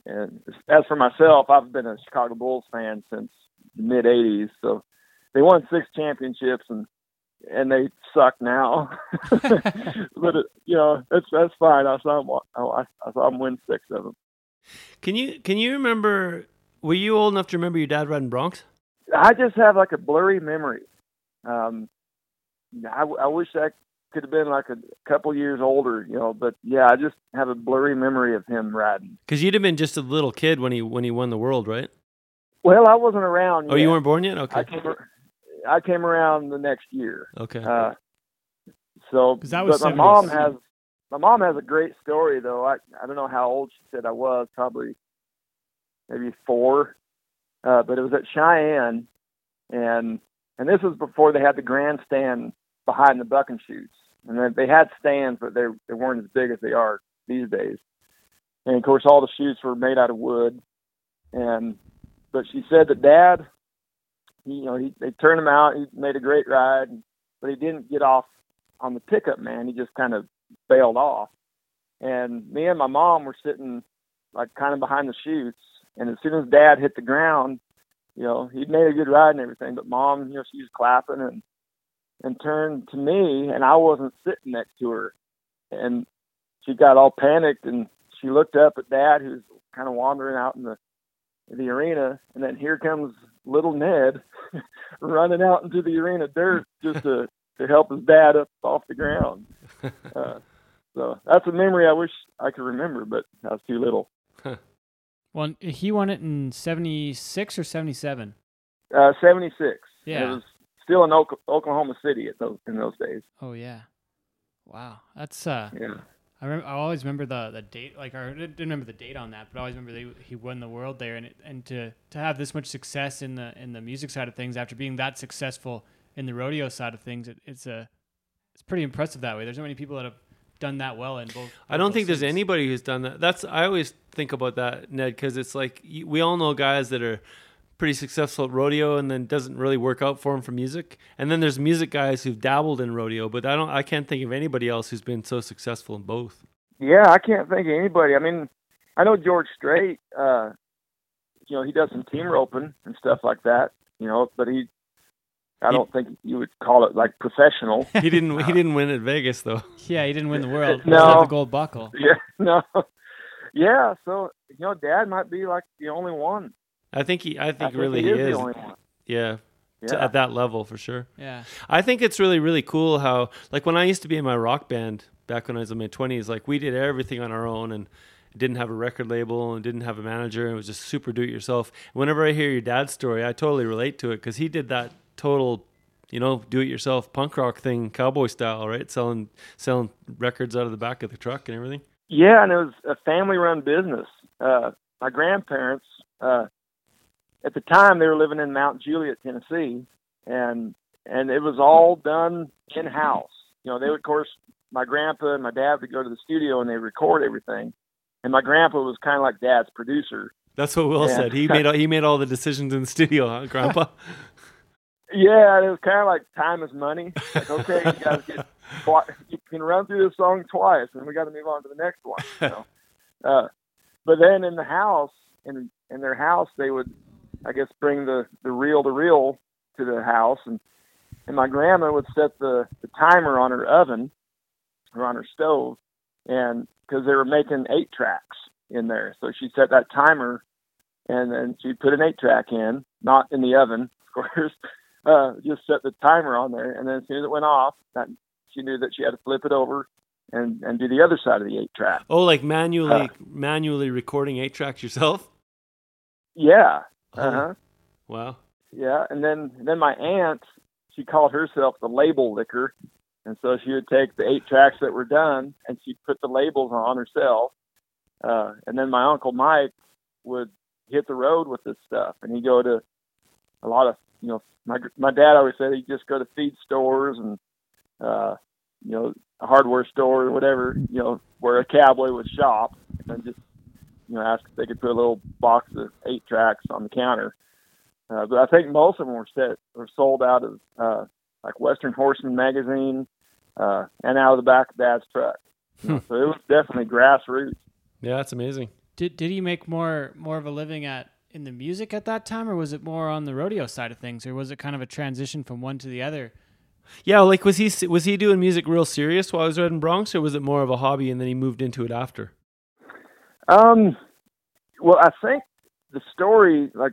and as for myself, I've been a Chicago Bulls fan since the mid '80s. So they won six championships and and they suck now. but it, you know that's that's fine. I saw them. I, I saw them win six of them. Can you can you remember? Were you old enough to remember your dad riding broncs? I just have like a blurry memory. Um, I, I wish I could have been like a couple years older, you know. But yeah, I just have a blurry memory of him riding. Because you'd have been just a little kid when he when he won the world, right? Well, I wasn't around. Oh, yet. you weren't born yet. Okay. I came. I came around the next year. Okay. Uh, so, that was but my 70s. mom has my mom has a great story though. I I don't know how old she said I was, probably maybe four, uh, but it was at Cheyenne, and and this was before they had the grandstand behind the bucking chutes, and they had stands, but they they weren't as big as they are these days. And of course, all the chutes were made out of wood, and but she said that Dad, he, you know, he they turned him out. He made a great ride, but he didn't get off on the pickup man. He just kind of bailed off. And me and my mom were sitting like kind of behind the chutes. And as soon as dad hit the ground, you know, he'd made a good ride and everything, but mom, you know, she was clapping and and turned to me and I wasn't sitting next to her. And she got all panicked and she looked up at dad who's kind of wandering out in the the arena and then here comes little Ned running out into the arena dirt just to to help his dad up off the ground. Uh, so that's a memory I wish I could remember, but I was too little. Well, he won it in '76 or '77. Uh, 76. Yeah. It was still in Oklahoma City at those in those days. Oh yeah. Wow, that's uh. Yeah. I remember. I always remember the the date. Like, I didn't remember the date on that, but I always remember they, he won the world there, and it, and to to have this much success in the in the music side of things after being that successful in the rodeo side of things, it, it's a it's pretty impressive that way. There's not many people that have done that well in both. I don't both think there's anybody who's done that. That's I always think about that, Ned, because it's like we all know guys that are pretty successful at rodeo and then doesn't really work out for him for music. And then there's music guys who've dabbled in rodeo, but I don't. I can't think of anybody else who's been so successful in both. Yeah, I can't think of anybody. I mean, I know George Strait. Uh, you know, he does some team roping and stuff like that. You know, but he, I He- don't think you would call it like professional. He didn't. he didn't win at Vegas though. Yeah, he didn't win the world. He No. just the gold buckle. yeah, no, yeah. So you know, Dad might be like the only one. I think he. I I think really he he is, is. the only one. Yeah. To- at that level for sure. Yeah. I think it's really, really cool how, like, when I used to be in my rock band back when I was in my 20s, like, we did everything on our own and didn't have a record label and didn't have a manager. And it was just super do it yourself. Whenever I hear your dad's story, I totally relate to it because he did that total, you know, do it yourself punk rock thing, cowboy style, right? Selling, selling records out of the back of the truck and everything. Yeah, and it was a family-run business. Uh, my grandparents, uh, at the time, they were living in Mount Juliet, Tennessee, and and it was all done in house. You know, they would, of course, my grandpa and my dad would go to the studio and they record everything, and my grandpa was kind of like dad's producer. That's what Will Yeah. said. He made all, he made all the decisions in the studio, huh, Grandpa? Yeah, it was kind of like time is money. Like, okay, you guys get you can run through this song twice, and we got to move on to the next one. Uh, but then in the house, in in their house, they would, I guess, bring the the reel to reel to the house, and and my grandma would set the the timer on her oven or on her stove, and because they were making eight tracks in there, so she set that timer, and then she'd put an eight track in, not in the oven, of course uh, just set the timer on there, and then as soon as it went off, that she knew that she had to flip it over and and do the other side of the eight track. oh, like manually, Uh. manually recording eight tracks yourself? Yeah, uh huh, Wow. yeah. And then then my aunt, she called herself the label licker, and so she would take the eight tracks that were done and she'd put the labels on herself. Uh, and then my uncle Mike would hit the road with this stuff, and he'd go to a lot of you know my my dad always said he'd just go to feed stores and uh you know, a hardware store or whatever, you know, where a cowboy would shop, and just you know ask if they could put a little box of eight tracks on the counter. Uh, but I think most of them were set were sold out of uh, like Western Horseman magazine uh, and out of the back of Dad's truck. You know, so it was definitely grassroots. Yeah, that's amazing. Did did he make more more of a living at in the music at that time, or was it more on the rodeo side of things, or was it kind of a transition from one to the other? Yeah, like was he was he doing music real serious while he was riding broncs, or was it more of a hobby and then he moved into it after? Um, well, I think the story like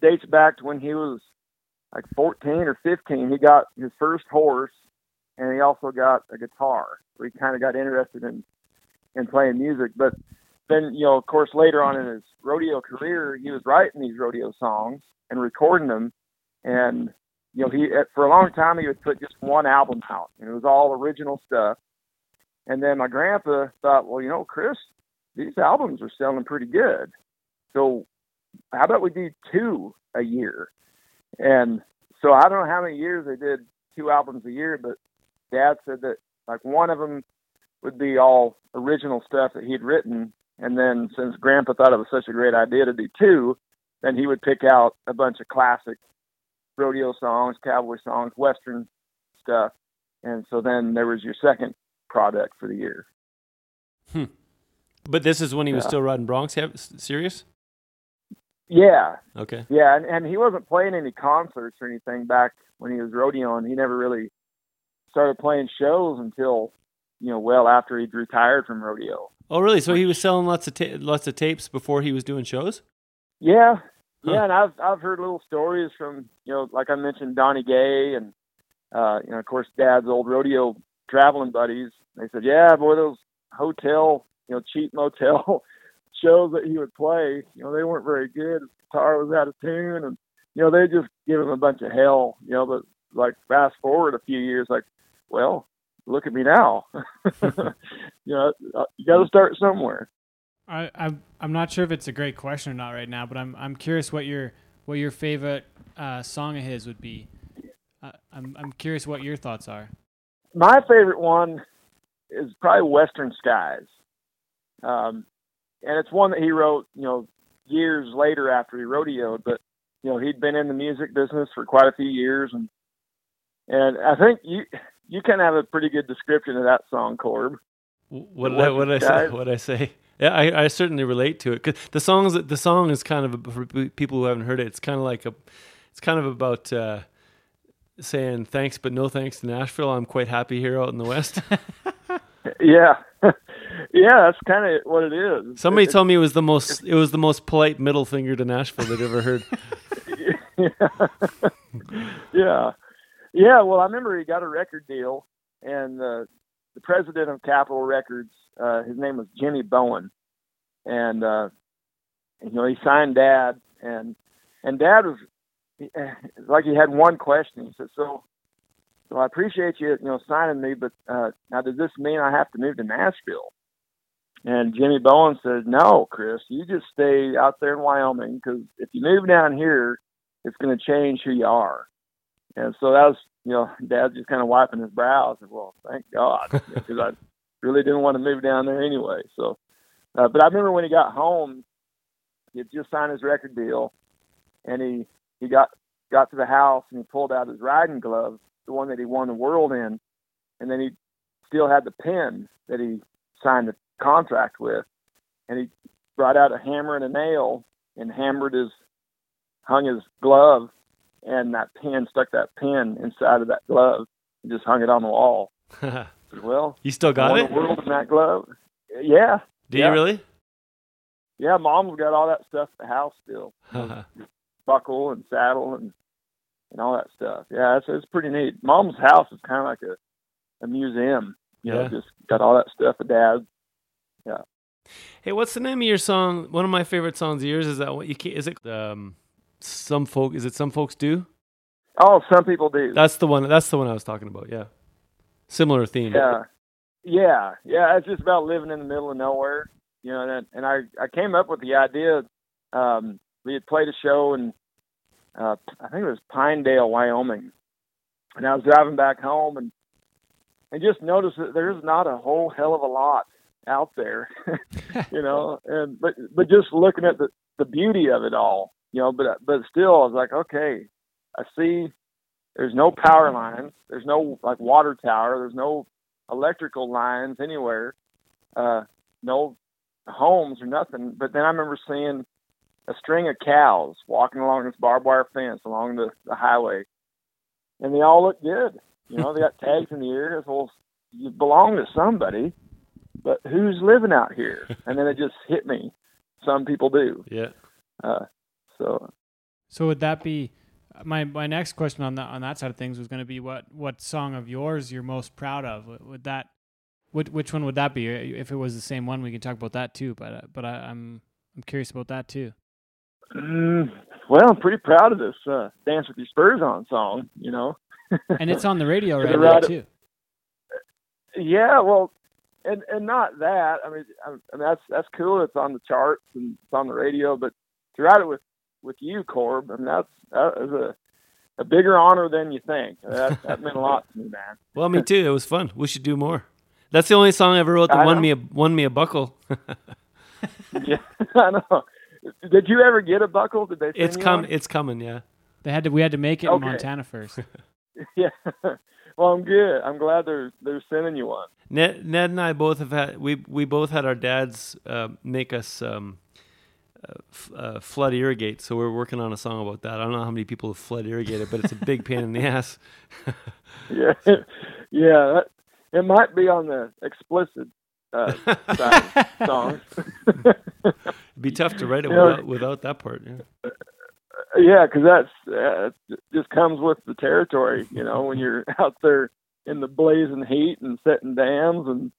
dates back to when he was like 14 or 15. He got his first horse, and he also got a guitar. So he kind of got interested in in playing music. But then, you know, of course, later on in his rodeo career, he was writing these rodeo songs and recording them, and you know, he for a long time he would put just one album out, and it was all original stuff. And then my grandpa thought, well, you know, Chris, these albums are selling pretty good, so how about we do two a year? And so I don't know how many years they did two albums a year, but Dad said that like one of them would be all original stuff that he'd written, and then since Grandpa thought it was such a great idea to do two, then he would pick out a bunch of classic rodeo songs, cowboy songs, western stuff, and so then there was your second product for the year. Hmm. But this is when he was still riding Broncs. Have, serious? Yeah, Okay. Yeah, and, and he wasn't playing any concerts or anything back when he was rodeoing. He never really started playing shows until, you know, well after he'd retired from rodeo. Oh, really? So he was selling lots of ta- lots of tapes before he was doing shows. Yeah, Huh. yeah, and I've I've heard little stories from you know, like I mentioned, Donnie Gay and uh, you know, of course, Dad's old rodeo traveling buddies. They said, yeah, boy, those hotel, you know, cheap motel shows that he would play, you know, they weren't very good. His guitar was out of tune, and you know, they just give him a bunch of hell. You know, but like fast forward a few years, like, well, look at me now. you know, uh, you got to start somewhere. I, I'm I'm not sure if it's a great question or not right now, but I'm I'm curious what your what your favorite uh, song of his would be. Uh, I'm I'm curious what your thoughts are. my favorite one is probably Western Skies, um, and it's one that he wrote, you know, years later after he rodeoed. But you know, he'd been in the music business for quite a few years, and and I think you you kind of have a pretty good description of that song, Corb. What did I, what I say? What did I say? Yeah, I, I certainly relate to it. 'Cause the songs, the song is kind of for people who haven't heard it. It's kind of like a, it's kind of about uh, saying thanks but no thanks to Nashville. I'm quite happy here out in the West. Yeah, yeah, that's kind of what it is. Somebody It- told me it was the most, it was the most polite middle finger to Nashville they'd ever heard. yeah, yeah. Well, I remember he got a record deal, and uh, the president of Capitol Records, uh, his name was Jimmy Bowen, and uh, you know he signed Dad, and and Dad was eh, like he had one question. He said, "So, so I appreciate you, you know, signing me, but uh, now does this mean I have to move to Nashville?" And Jimmy Bowen said, "No, Chris, you just stay out there in Wyoming because if you move down here, it's going to change who you are." And so that was, you know, Dad just kind of wiping his brow. I said, "Well, thank God," because I really didn't want to move down there anyway. So, uh, but I remember when he got home, he just signed his record deal, and he he got got to the house and he pulled out his riding glove, the one that he won the world in, and then he still had the pen that he signed the contract with, and he brought out a hammer and a nail and hammered his hung his glove and that pin stuck that pin inside of that glove and just hung it on the wall. Well, you still got it? the world in that glove. Yeah, Do yeah. you really? yeah. Mom's got all that stuff at the house still, buckle and saddle and and all that stuff. Yeah, it's it's pretty neat. Mom's house is kind of like a a museum. You know, Yeah. just got all that stuff of Dad's. Hey, what's the name of your song? One of my favorite songs of yours is that what you can Is it um, some folk? Is it some folks do? Oh, some people do. That's the one. That's the one I was talking about. Yeah, similar theme. Yeah, yeah, yeah. It's just about living in the middle of nowhere, you know. And, and I I came up with the idea. Um, we had played a show in uh, I think it was Pinedale, Wyoming, and I was driving back home, and and just noticed that there's not a whole hell of a lot out there, you know. And but but just looking at the the beauty of it all, you know. But but still, I was like, okay, I see. There's no power lines. There's no like water tower. There's no electrical lines anywhere. Uh, no homes or nothing. But then I remember seeing a string of cows walking along this barbed wire fence along the, the highway, and they all look good. You know, they got tags in the ears. Well, you belong to somebody, but who's living out here? And then it just hit me. Some people do. Yeah. Uh, so So would that be my my next question on that on that side of things was going to be what what song of yours you're most proud of? Would, would that which which one would that be? If it was the same one, we can talk about that too. But uh, but I, I'm I'm curious about that too. Mm, well, I'm pretty proud of this uh, "Dance with Your Spurs On" song. You know, and it's on the radio right now too. yeah. Well, and and not that. I mean, I, I mean that's that's cool. It's on the charts and it's on the radio. But to write it with with you, Corb, I mean that's that is a a bigger honor than you think. That that meant a lot to me, man. Well, me too. It was fun. We should do more. That's the only song I ever wrote that I won know. me a won me a buckle. yeah, I know. Did you ever get a buckle? Did they? Send it's you com- one? It's coming. Yeah. They had to we had to make it in Montana first. Yeah. Well, I'm good. I'm glad they're they're sending you one. Ned, Ned and I both have had we we both had our dads uh, make us um, uh, f- uh, flood irrigate. So we're working on a song about that. I don't know how many people have flood irrigated, but it's a big pain in the ass. Yeah, yeah. It might be on the explicit uh, side songs. It'd be tough to write it without, without that part. Yeah. Yeah, because that's uh, just comes with the territory. You know, when you're out there in the blazing heat and setting dams, and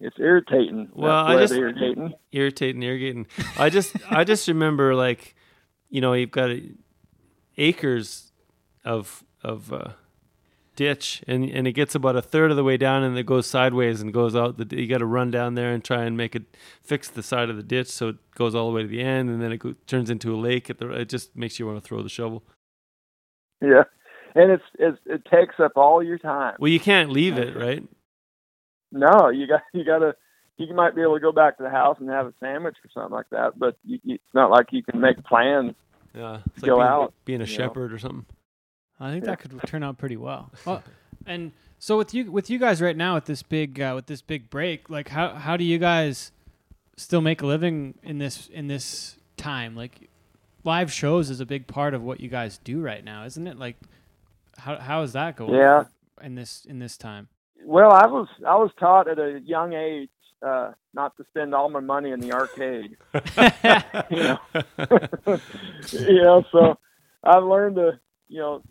it's irritating. Well, I just- irritating. irritating, irrigating. I just I just remember like, you know, you've got acres of of uh, ditch, and and it gets about a third of the way down, and it goes sideways and goes out. The, you got to run down there and try and make it fix the side of the ditch so it goes all the way to the end, and then it go, turns into a lake. At the it just makes you want to throw the shovel. Yeah, and it's, it's it takes up all your time. Well, you can't leave it, right? No, you got you got to. You might be able to go back to the house and have a sandwich or something like that, but you, you, it's not like you can make plans. Yeah, it's Go being, out, being a you know. shepherd or something. I think Yeah. that could turn out pretty well. well. And so with you with you guys right now with this big uh, with this big break, like how how do you guys still make a living in this in this time? Like live shows is a big part of what you guys do right now, isn't it? Like how how is that going? Yeah. In this in this time. Well, I was I was taught at a young age uh, not to spend all my money in the arcade. you know, you know, so I've learned to you know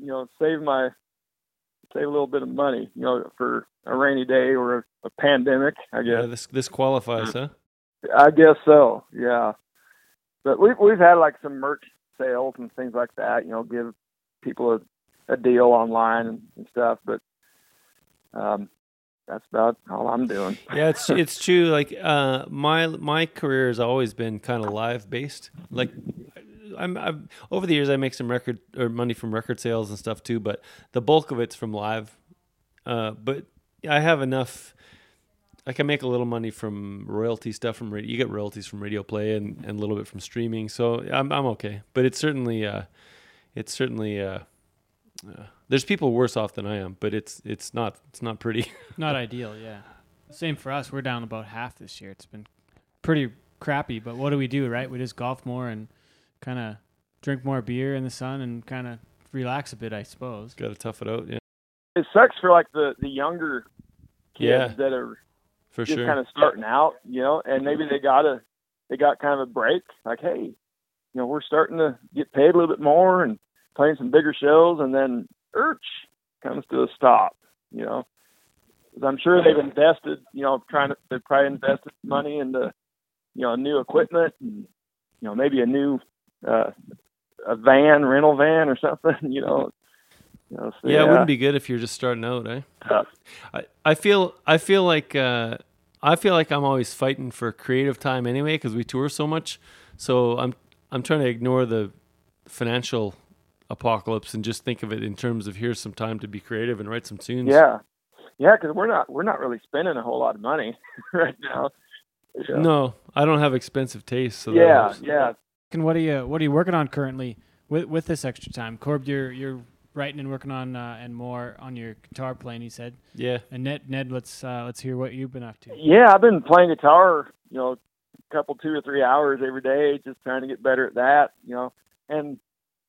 you know save my save a little bit of money, you know, for a rainy day or a, a pandemic. I Yeah, guess. this this qualifies, huh? I guess so. Yeah. But we've we've had like some merch sales and things like that. You know, give people a, a deal online and, and stuff. But um, that's about all I'm doing. yeah, it's it's true. Like uh, my my career has always been kind of live based. Like I'm, I've over the years I make some record or money from record sales and stuff too, but the bulk of it's from live. Uh, but I have enough. I can make a little money from royalty stuff from radio. You get royalties from radio play and, and a little bit from streaming, so I'm I'm okay. But it's certainly uh, it's certainly uh, uh, there's people worse off than I am, but it's it's not it's not pretty. Not ideal, yeah. Same for us. We're down about half this year. It's been pretty crappy, but what do we do, right? We just golf more and kind of drink more beer in the sun and kind of relax a bit, I suppose. Got to tough it out, yeah, It sucks for like the the younger kids Yeah. that are for just sure. kind of starting out, you know, and maybe they got a they got kind of a break. Like, hey, you know, we're starting to get paid a little bit more and playing some bigger shows, and then Urch comes to a stop. You know, 'Cause I'm sure they've invested. You know, trying to they've probably invested money into you know new equipment and you know maybe a new uh, a van, rental van or something. You know. You know, so, yeah, it wouldn't be good if you're just starting out, eh? tough. I, I feel I feel like uh, I feel like I'm always fighting for creative time anyway because we tour so much. So I'm I'm trying to ignore the financial apocalypse and just think of it in terms of here's some time to be creative and write some tunes. Yeah, Yeah, because we're not we're not really spending a whole lot of money right now. Yeah. No, I don't have expensive taste. So yeah, yeah. And what are you what are you working on currently with with this extra time? Corb, you're you're writing and working on uh, and more on your guitar playing. You said. yeah. And Ned, Ned, let's uh, let's hear what you've been up to. Yeah, I've been playing guitar, you know, a couple two or three hours every day, just trying to get better at that, you know. And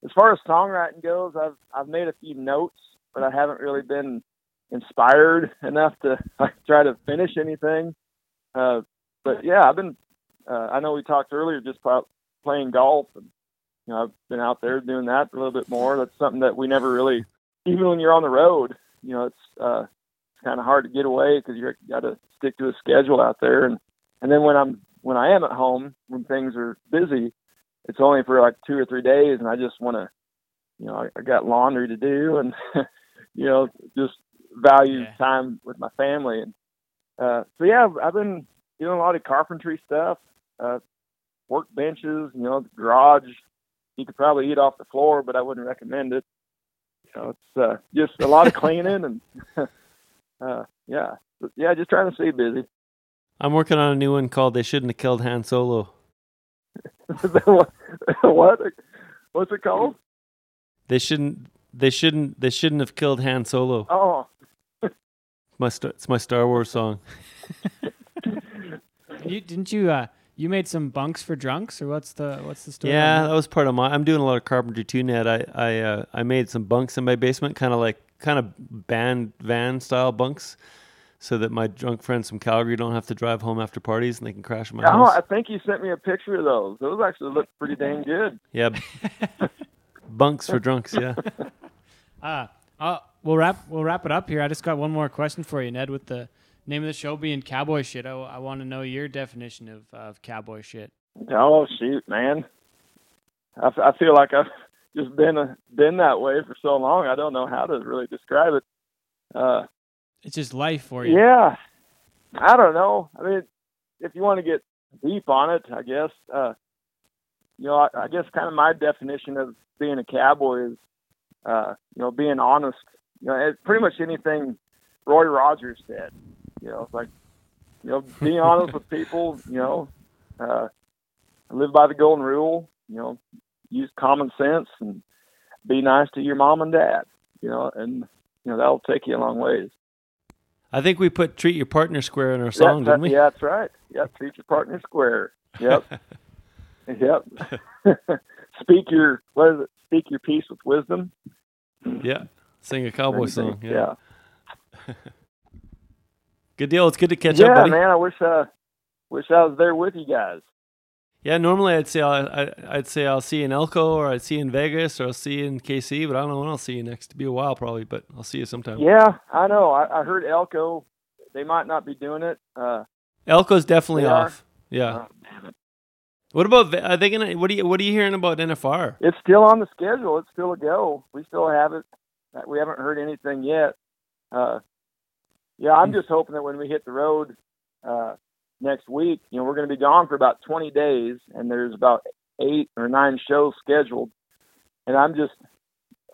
as far as songwriting goes, I've I've made a few notes, but I haven't really been inspired enough to like try to finish anything. Uh, but yeah, I've been. Uh, I know we talked earlier just about playing golf, and you know, I've been out there doing that a little bit more. That's something that we never really, even when you're on the road, you know, it's uh, it's kind of hard to get away because you got to stick to a schedule out there. And and then when I'm when I am at home, when things are busy, it's only for like two or three days, and I just want to, you know, I, I got laundry to do, and you know, just value Yeah. time with my family. And uh, so yeah, I've, I've been doing a lot of carpentry stuff, uh, work benches, you know, the garage. You could probably eat off the floor, but I wouldn't recommend it. You know, it's uh, just a lot of cleaning and uh, yeah, but yeah, just trying to stay busy. I'm working on a new one called "They Shouldn't Have Killed Han Solo." what? What's it called? They shouldn't. They shouldn't. They shouldn't have killed Han Solo. Oh, My Star, it's my Star Wars song. You didn't you uh you made some bunks for drunks or what's the what's the story? Yeah, that that? was part of my. I'm doing a lot of carpentry too, Ned. I I uh, I made some bunks in my basement, kind of like kind of band van style bunks, so that my drunk friends from Calgary don't have to drive home after parties and they can crash at my oh, house. I think you sent me a picture of those. Those actually look pretty dang good. Yeah, bunks for drunks. Yeah. Uh, uh, we'll wrap we'll wrap it up here. I just got one more question for you, Ned. With the name of the show being cowboy shit, I, I want to know your definition of of cowboy shit. Oh shoot, man! I, f- I feel like I've just been a, been that way for so long. I don't know how to really describe it. Uh, It's just life for you. yeah, I don't know. I mean, if you want to get deep on it, I guess. Uh, you know, I, I guess kind of my definition of being a cowboy is, uh, you know, being honest. You know, it's pretty much anything Roy Rogers said. You know, it's like, you know, be honest with people. You know, uh, live by the golden rule. You know, use common sense and be nice to your mom and dad. You know, and you know that'll take you a long ways. I think we put "Treat Your Partner Square" in our song, yeah, didn't we? Yeah, that's right. Yeah, treat your partner square. Yep. yep. Speak your what is it? Speak your piece with wisdom. Yeah. Sing a cowboy song. Yeah. yeah. Good deal. It's good to catch Yeah, up, buddy. man. I wish uh wish I was there with you guys. Yeah, normally I'd say I'll, I, I'd say I'll see you in Elko or I'd see you in Vegas or I'll see you in Kaycee, but I don't know when I'll see you next. It'll be a while probably, but I'll see you sometime. Yeah, I know. I, I heard Elko. They might not be doing it. Uh, Elko's definitely off. Yeah. oh. What about are they gonna? What are you What are you hearing about NFR? It's still on the schedule. It's still a go. We still have it. Uh, We haven't heard anything yet. Uh, yeah, I'm just hoping that when we hit the road uh, next week, you know, we're going to be gone for about 20 days, and there's about eight or nine shows scheduled, and I'm just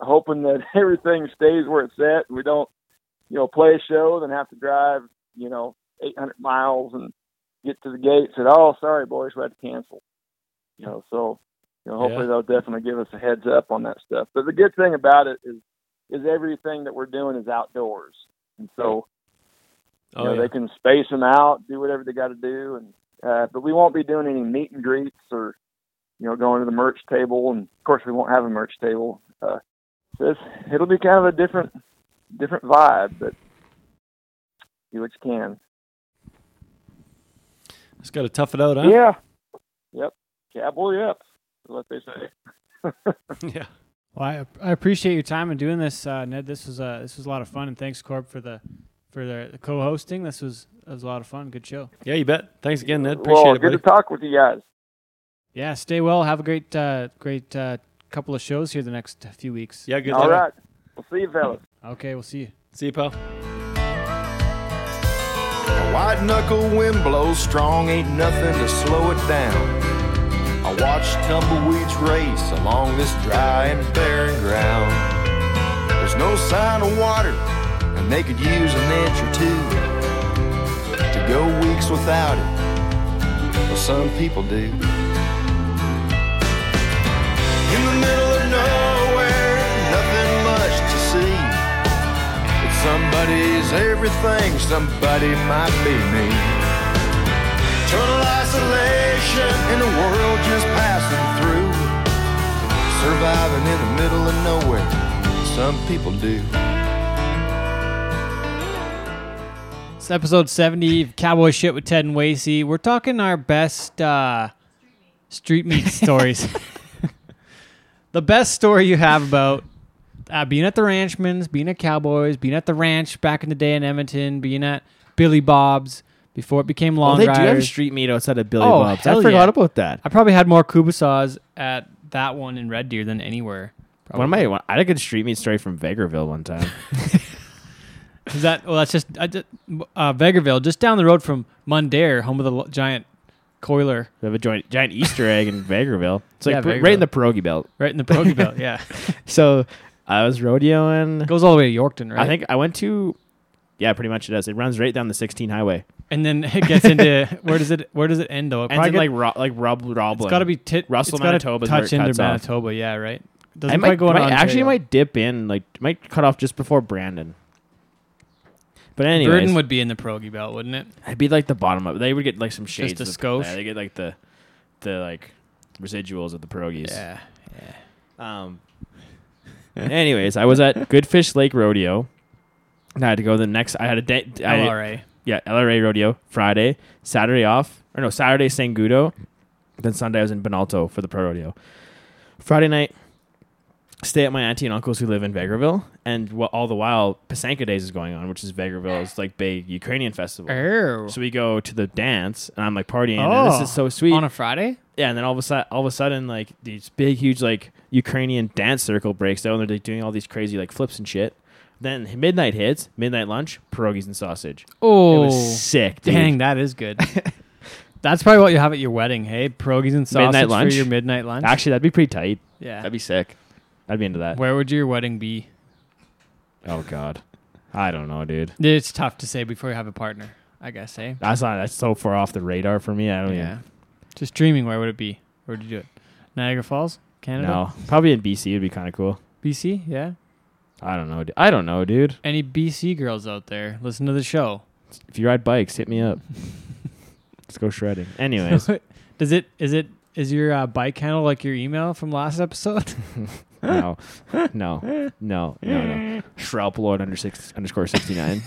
hoping that everything stays where it's at. We don't, you know, play a show, then have to drive, you know, 800 miles and get to the gate. Said, oh, sorry, boys, we had to cancel. You know, so you know, hopefully Yeah. they'll definitely give us a heads up on that stuff. But the good thing about it is, is everything that we're doing is outdoors, and so you Oh know, yeah. they can space them out, do whatever they got to do, and uh, but we won't be doing any meet and greets or you know going to the merch table, and of course we won't have a merch table. Uh, so it's, it'll be kind of a different different vibe, but do what you can. Just got to tough it out, huh? Yeah. Yep. Cowboy up. Is what they say. yeah. Well, I, I appreciate your time in doing this, uh, Ned. This was uh, this was a lot of fun, and thanks, Corb, for the for the, the co-hosting. This was that was a lot of fun. Good show. Yeah, you bet. Thanks again, Ned. Appreciate well, it, good to talk with you guys. Yeah, stay well. Have a great uh, great uh, couple of shows here the next few weeks. Yeah, good. All luck. right. We'll see you, fellas. Okay, we'll see you. See you, pal. A white knuckle wind blows strong, ain't nothing to slow it down. I watch tumbleweeds race along this dry and barren ground. There's no sign of water, and and they could use an inch or two to go weeks without it. Well, some people do. In the middle of nowhere, nothing much to see. But somebody's everything, somebody might be me. Total isolation in a world just passing through. Surviving in the middle of nowhere, some people do. It's episode 70 of Cowboy Shit with Ted and Wasey. We're talking our best uh, street meat stories. the best story you have about uh, being at the Ranchman's, being at Cowboys, being at the ranch back in the day in Edmonton, being at Billy Bob's before it became Well, Long they do have Riders. street meat outside of Billy Oh, Bob's. I forgot yeah. about that. I probably had more Kubasaws at that one in Red Deer than anywhere. One of my, I had a good street meat story from Vegreville one time. Is that well? That's just I just, uh, Vegreville, just down the road from Mundare, home of the giant coiler, we have a joint, giant Easter egg in Vegreville. It's like Yeah, pr- right in the pierogi belt. right in the Poke Belt. Yeah, So I was rodeoing. goes all the way to Yorkton, right? I think I went to. Yeah, pretty much it does. It runs right down the 16 highway. and then it gets into where does it where does it end though? It Ends probably in like ro- like Rob Roblin. it's got to be tit. Russell, it's gotta where touch it into cuts off. Manitoba. Yeah, right. Doesn't I quite might, go into might- actually Ontario. might dip in like might cut off just before Brandon. But anyways, Burton would be in the Progy Belt, wouldn't it? It'd be like the bottom of. They would get like some shades. a of- skosh? Yeah, they get like the, the like residuals of the pierogies. Yeah. Um. anyways, I was at Goodfish Lake Rodeo. And I had to go the next. I had a day. I, LRA. yeah, LRA Rodeo Friday, Saturday off. Or no, Saturday Sangudo. Then Sunday I was in Benalto for the pro rodeo. Friday night, stay at my auntie and uncles who live in Vegreville, and wh- all the while Pysanka Days is going on, which is Vegreville's like big Ukrainian festival. Oh. So we go to the dance, and I'm like partying. and this Oh. is so oh. sweet. On a Friday? yeah, and then all of a sudden, all of a sudden, like these big, huge, like Ukrainian dance circle breaks out, and they're like, doing all these crazy like flips and shit. Then midnight hits, midnight lunch, pierogies and sausage. It Oh, was sick, dude. dang, that is good. That's probably what you have at your wedding, hey? Pierogies and sausage Midnight lunch? for your midnight lunch. Actually, that'd be pretty tight. yeah. That'd be sick. I'd be into that. Where would your wedding be? Oh God, I don't know, dude. It's tough to say before you have a partner, I guess, eh? That's not. That's so far off the radar for me. I don't Yeah. Just dreaming, where would it be? Where would you do it? Niagara Falls? Canada? No, probably in BC would be kind of cool. BC? Yeah. I don't know. dude. I don't know, dude. Any BC girls out there? Listen to the show. If you ride bikes, hit me up. Let's go shredding. Anyways, Does it is it is your uh, bike handle like your email from last episode? no, no, no, no, no. Shrelp Lord under six underscore sixty nine.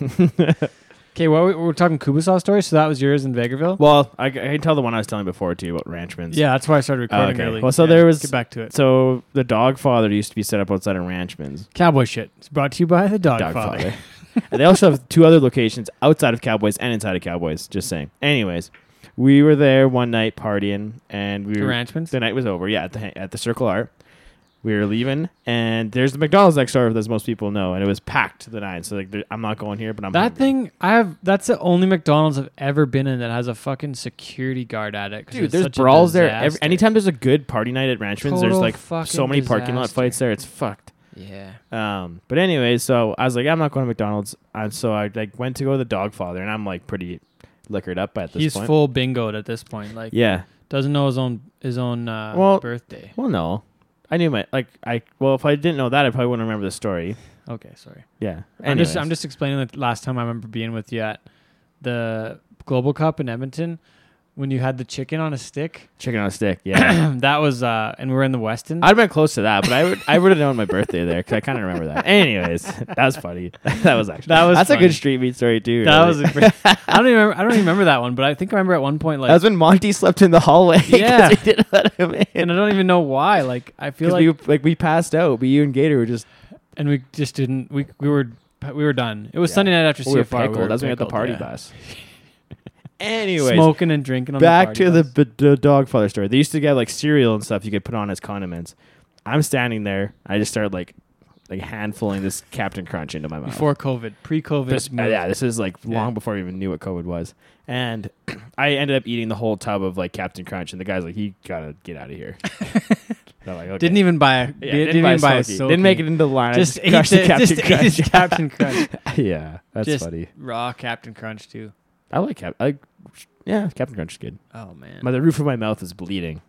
Okay, well, we- we're talking Kubasaw stories, so that was yours in Vegreville. Well, I, I can tell the one I was telling before too about Ranchman's. yeah, that's why I started recording okay. early. Well, so Yeah, there was- get back to it. So the dog father used to be set up outside of Ranchman's. Cowboy shit. It's brought to you by the Dog, Dog Father. father. and they also have two other locations outside of Cowboys and inside of Cowboys. Just saying. Anyways, we were there one night partying, and we The were Ranchmans. the night was over. Yeah, at the at the Circle Art. We were leaving, and there's the McDonald's next door, as most people know, and it was packed to the nine. So like, there- I'm not going here, but I'm That hungry. thing, I have. That's the only McDonald's I've ever been in that has a fucking security guard at it. Dude, there's brawls there. Every, disaster. anything there's a good party night at Ranchman's, there's like so many parking lot fights there. It's fucked. Yeah. Um, but anyways, so I was like, I'm not going to McDonald's, and so I like went to go to the Dogfather, and I'm like pretty liquored up at this He's point. full bingoed at this point. Like, Yeah. doesn't know his own his own uh, Well- birthday. Well, no, I knew my like I. Well, if I didn't know that, I probably wouldn't remember the story. Okay, sorry. Yeah. I'm just I'm just explaining the last time I remember being with you at the Global Cup in Edmonton when you had the chicken on a stick. chicken on a stick. Yeah. that was uh, and we are in the Westin. I'd been close to that, but I would I would have known my birthday there because I kind of remember that. Anyways, that was funny. that was actually That was that's a good street meat story too. that really. was a great, I don't even remember, I don't even remember that one, but I think I remember at one point like that was when Monty slept in the hallway. Yeah. we didn't let him in. and I don't even know why. Like I feel like we like we passed out, but you and Gator were just and we just didn't we we were we were done. It was Yeah. Sunday night after we were CFR. pickled. That's when we had the party yeah. bus. Anyways, smoking and drinking on back the to the, bus. b- the dog father story. They used to get like cereal and stuff you could put on as condiments. I'm standing there. I just started like like handfuling this Captain Crunch into my mouth. Before COVID, pre-COVID. This- uh, yeah, this is like Yeah. long before I even knew what COVID was. And I ended up eating the whole tub of like Captain Crunch, and the guy's like, "You gotta get out of here." Like, okay. Didn't even buy a. Yeah, didn't, didn't, even buy, buy a Soaky. Soaky. Didn't make it into the line. I Just ate the, the Captain just Crunch. Captain Crunch. yeah, that's Just- funny. Raw Captain Crunch too. I like Cap. I, yeah, Captain Crunch is good. Oh man. My the roof of my mouth is bleeding.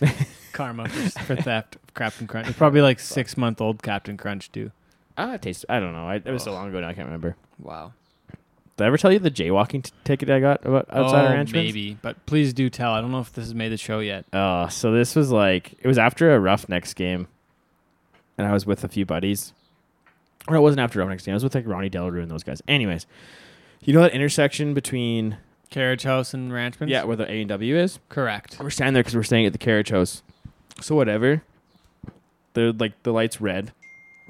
Karma for, for theft of Captain Crunch. It's probably like six month old Captain Crunch too. Ah, it tastes. I don't know. I, it was so long ago now. I can't remember. Wow. Did I ever tell you the jaywalking t- ticket I got about outside oh, of Ranchmans? maybe, but please do tell. I don't know if this has made the show yet. Oh, so this was like it was after a Roughnecks game, and I was with a few buddies. Or it wasn't after a Roughnecks game. I was with like Ronnie Delarue and those guys. Anyways, you know that intersection between Carriage House and Ranchmans. yeah where the A and W is. correct. We're standing there because we're staying at the carriage house. So whatever. The like the lights red,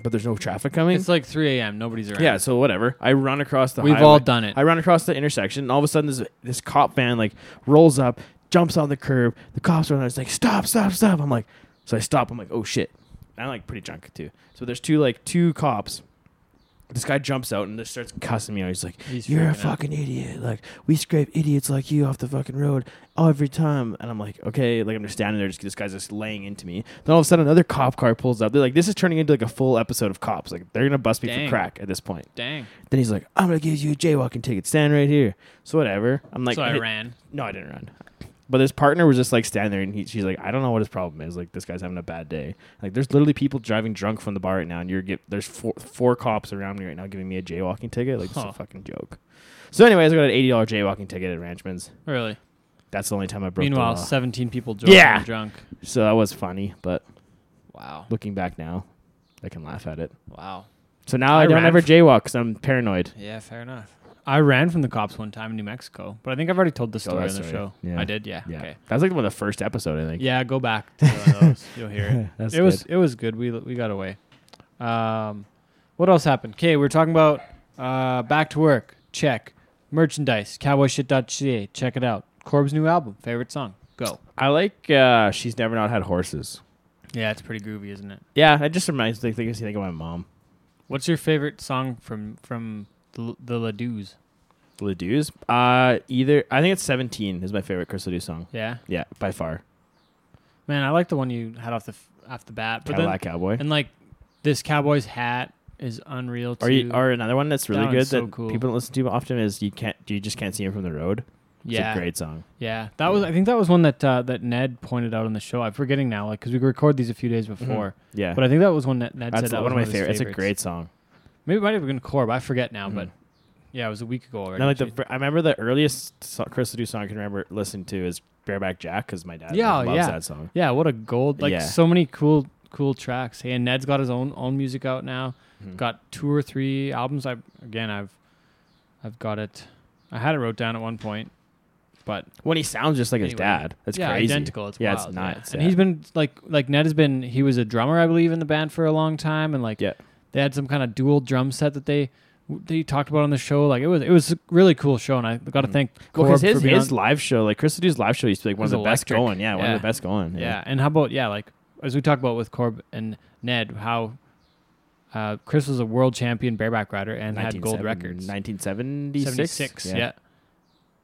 but there's no traffic coming. It's like 3 a.m. Nobody's around. yeah, so whatever. I run across the. we've highway. all done it. I run across the intersection, and all of a sudden, this this cop van like rolls up, jumps on the curb. The cops are on. It's like stop, stop, stop. I'm like, so I stop. I'm like, oh shit. I'm like pretty drunk too. So there's two like two cops. This guy jumps out and just starts cussing me out. He's like, He's "You're a freaking out. fucking idiot! Like we scrape idiots like you off the fucking road every time." And I'm like, "Okay." Like I'm just standing there. Just this guy's just laying into me. Then all of a sudden, another cop car pulls up. They're like, "This is turning into like a full episode of cops. Like they're gonna bust me Dang. for crack at this point." Dang. Then he's like, I'm gonna give you a jaywalking ticket. Stand right here. So whatever. I'm like, so I ran. No, I didn't run. But his partner was just like standing there, and he, she's like, I don't know what his problem is. Like this guy's having a bad day. Like there's literally people driving drunk from the bar right now, and you're get there's four four cops around me right now giving me a jaywalking ticket. Like it's Huh. a fucking joke. So anyways, I got an eighty dollar jaywalking ticket at Ranchman's. Really. That's the only time I broke Meanwhile, the law. 17 people drunk. Yeah. drunk. So that was funny, but Wow. looking back now, I can laugh at it. Wow. So now I, I don't ran ever jaywalk because I'm paranoid. Yeah, fair enough. I ran from the cops one time in New Mexico, but I think I've already told the Tell story that on the story. show. Yeah. I did, yeah. Yeah, Okay. was like one of the first episode I think. Yeah, go back to those. You'll hear it. that's it was it was good. We we got away. Um, what else happened? Okay, we're talking about uh, back to work. Check. Merchandise. Cowboyshit.ca. Check it out. Corb's new album. Favorite song. Go. I like uh she's never not had horses. Yeah, it's pretty groovy, isn't it? Yeah, it just reminds me think, think of my mom. What's your favorite song from from the the LeDouxs? Uh either I think it's seventeen is my favorite Chris LeDoux song. Yeah, Yeah, by far. man, I like the one you had off the f- off the bat. But then, Cadillac Cowboy. and like this cowboy's hat is unreal too. Or you, or another one that's really That good so that cool. people don't listen to often is you can't you just can't see him from the road. It's yeah, a great song. Yeah, that was. I think that was one that uh, that Ned pointed out on the show. I'm forgetting now, like because we record these a few days before. Yeah. But I think that was one that Ned that's said that one of my favorite. It's a great song. Maybe it might have been Corb. I forget now, Mhm. but yeah, it was a week ago already. Like the. I remember the earliest so- Chris LeDoux song I can remember listening to is Bareback Jack because my dad Yeah, loves yeah. that song. yeah, what a gold! Like Yeah. so many cool cool tracks. Hey, and Ned's got his own own music out now. Mhm. Got two or three albums. I again, I've I've got it. I had it wrote down at one point, but When he sounds just like his dad. That's yeah, crazy. identical. It's Yeah, wild, it's nuts. And he's been like like Ned has been. He was a drummer, I believe, in the band for a long time, and like Yeah. They had some kind of dual drum set that they they talked about on the show. Like it was it was a really cool show, and I got to Mhm. thank Well, Corb because for his, being his on- live show, like Chris LeDoux' live show, used to be like one of the best going. Yeah, one Yeah. of the best going. yeah. And how about yeah, like as we talked about with Corb and Ned, how uh, Chris was a world champion bareback rider and had gold records. 1976. 76, yeah.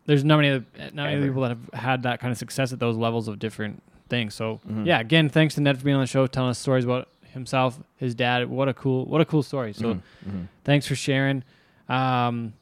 There's not many, not many Ever. people that have had that kind of success at those levels of different things. So Mhm. yeah, again, thanks to Ned for being on the show, telling us stories about himself, his dad. What a cool, what a cool story. So Mhm, mhm. thanks for sharing. Um,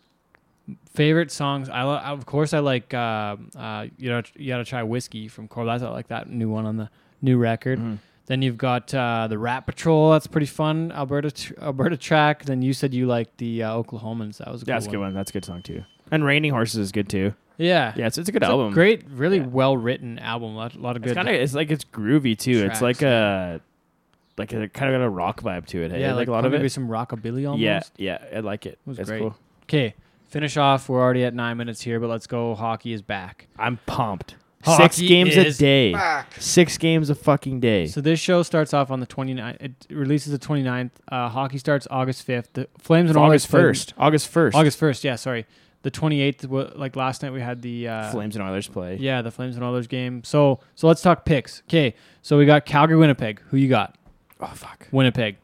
favorite songs, I lo- of course I like. Uh, uh, you know, you gotta try whiskey from. That's I like that new one on the new record. Mhm. Then you've got uh, the Rat Patrol. That's pretty fun. Alberta, tr- Alberta track. Then you said you liked the uh, Oklahomans. That was a that's a good one. one. That's a good song too. And Raining Horses is good too. Yeah, Yeah, it's, it's a good It's a album. great, really Yeah. well written album. A lot, lot of It's good. kind of it's like it's groovy too. tracks, it's like a like it kind of got a rock vibe to it. Hey? yeah, like, a lot of it. maybe some rockabilly almost. Yeah, yeah, I like it. It was It's great. cool. Okay, finish off. We're already at nine minutes here, but let's go. Hockey is back. I'm pumped. Hockey Six games a is day. Six games a fucking day. So this show starts off on the 29th. It releases the 29th. Uh, hockey starts August 5th. The Flames and all August first. August first. August 1st. Yeah, sorry. The 28th. wa- Like last night, we had the uh, Flames and Oilers play. Yeah, the Flames and Oilers game. So so let's talk picks. Okay, so we got Calgary, Winnipeg. Who you got? Oh fuck. Winnipeg.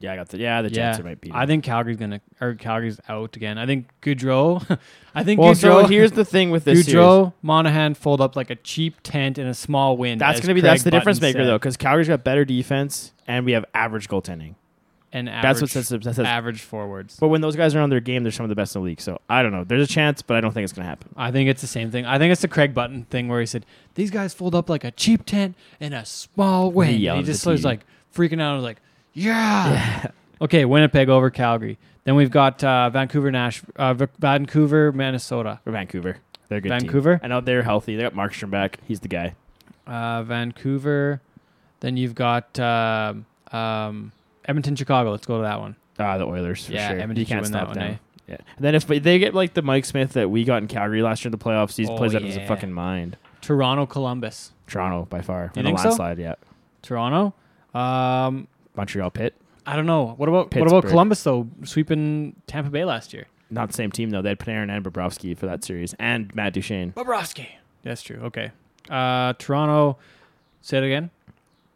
Yeah, I got the yeah the Jets might beat. I think Calgary's gonna or Calgary's out again. I think Gaudreau. I think Well, Gaudreau. so here's the thing with this series. Monahan fold up like a cheap tent in a small wind. That's gonna be Craig that's the difference maker said. though, because Calgary's got better defense and we have average goaltending. And average, That's what says that says. average forwards. But when those guys are on their game, they're some of the best in the league. So I don't know. There's a chance, but I don't think it's gonna happen. I think it's the same thing. I think it's the Craig Button thing where he said these guys fold up like a cheap tent in a small wind. And he just was like freaking out. I was like, yeah. okay, Winnipeg over Calgary. Then we've got uh, Vancouver, Nash, uh, Vancouver, Minnesota. Or Vancouver. They're a good. team. Vancouver? I know they're healthy. They got Markstrom back. He's the guy. Uh, Vancouver. Then you've got um um, Edmonton, Chicago. Let's go to that one. Ah, the Oilers for Yeah, sure. Edmonton you can't win that one, eh? Yeah. And then if they get like the Mike Smith that we got in Calgary last year in the playoffs, he Oh, plays out of his fucking mind. Toronto, Columbus. Toronto by far. You In think a so? yeah. Toronto. Um, Montreal Pitt. I don't know. What about what about Columbus though? Sweeping Tampa Bay last year. Not the same team though. They had Panarin and Bobrovsky for that series, and Matt Duchene. Bobrovsky. That's true. Okay. Uh, Toronto. Say it again.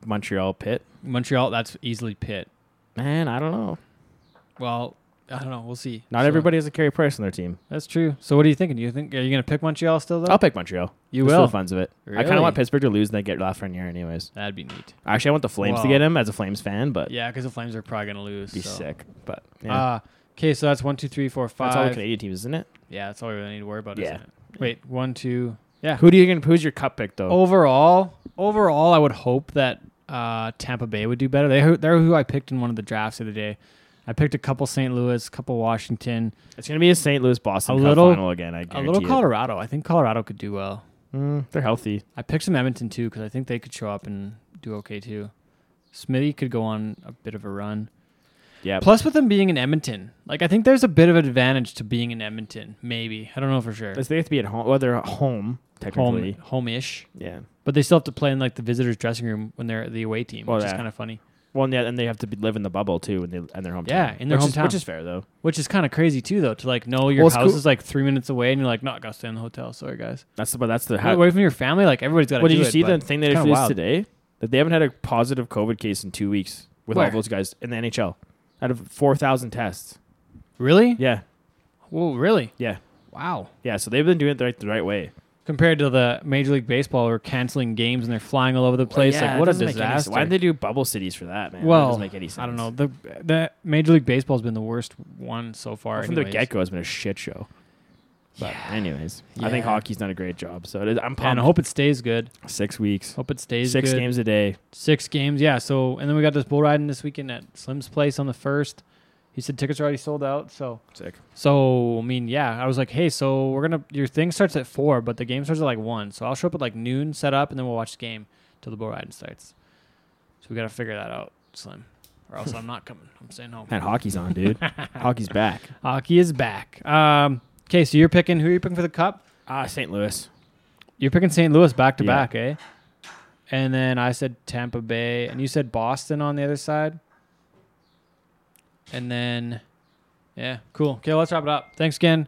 Montreal Pitt. Montreal. That's easily Pitt. Man, I don't know. Well, I don't know. We'll see. Not So- everybody has a Carey Price on their team. That's true. So what are you thinking? Do you think are you gonna pick Montreal still though? I'll pick Montreal. you Just for will. the funs of it. I kind of want Pittsburgh to lose and then get Lafreniere anyways. That'd be neat. Actually, I want the Flames to get him as a Flames fan, but Yeah, because the Flames are probably gonna lose. be so. sick. But yeah. Uh, okay, so that's one, two, three, four, five. that's all the Canadian teams, isn't it? yeah, that's all we really need to worry about. Yeah. Isn't it? Wait, one, two. Yeah. Who do you gonna, who's your cup pick though? Overall, overall, I would hope that uh, Tampa Bay would do better. They they're who I picked in one of the drafts of the other day. I picked a couple St. Louis, a couple Washington, It's gonna be a St. Louis Boston A Cup little- final again. I a little it. Colorado. I think Colorado could do well. Mm, they're healthy. I picked some Edmonton too because I think they could show up and do okay too. Smithy could go on a bit of a run. Yeah. Plus, with them being in Edmonton, like I think there's a bit of advantage to being in Edmonton. Maybe I don't know for sure. They have to be at home. Well, they're at home technically. Home, home-ish, Yeah. but they still have to play in like the visitors' dressing room when they're the away team, Well, which is kind of funny. Well, yeah, and they have to be, live in the bubble too, and they and their hometown. Yeah, in their which is- hometown. which is fair though. Which is kind of crazy too, though. To like know your Well, it's house cool- is like three minutes away, and you're like, no, I gotta stay in the hotel. Sorry, guys. That's the, but that's the. How, How, away from your family, like everybody's got. well, did you it, see the but thing they it's kinda introduced wild. today? That they haven't had a positive COVID case in two weeks with all those guys in the NHL out of four thousand tests. Really? Yeah, Whoa, really? yeah, Wow. yeah. So they've been doing it the right, the right way. Compared to the Major League Baseball, who are canceling games and they're flying all over the place. Yeah, like, what a doesn't make any sense. disaster. Why did they do bubble cities for that, man? that well, doesn't make any sense. I don't know. The the Major League Baseball's been the worst one so far. Well, from the get go, it's been a shit show. But Yeah. anyways, I think hockey's done a great job. So it is, I'm pumped. And I hope it stays good. six weeks, Hope it stays six good. games a day. Six games, yeah. So and then we got this bull riding this weekend at Slim's place on the first. He said tickets are already sold out. So Sick. so I mean, yeah. I was like, hey, so we're gonna your thing starts at four, but the game starts at like one. So I'll show up at like noon, set up, and then we'll watch the game till the bull riding starts. So we gotta figure that out, Slim, or else I'm not coming. I'm staying home. Man, hockey's on, dude. hockey's back. Hockey is back. Um, okay, so you're picking who are you picking for the cup? Ah, St. Louis. You're picking St. Louis back to Yeah. back, eh? And then I said Tampa Bay, and you said Boston on the other side. And then, yeah, cool. Okay, let's wrap it up. Thanks again,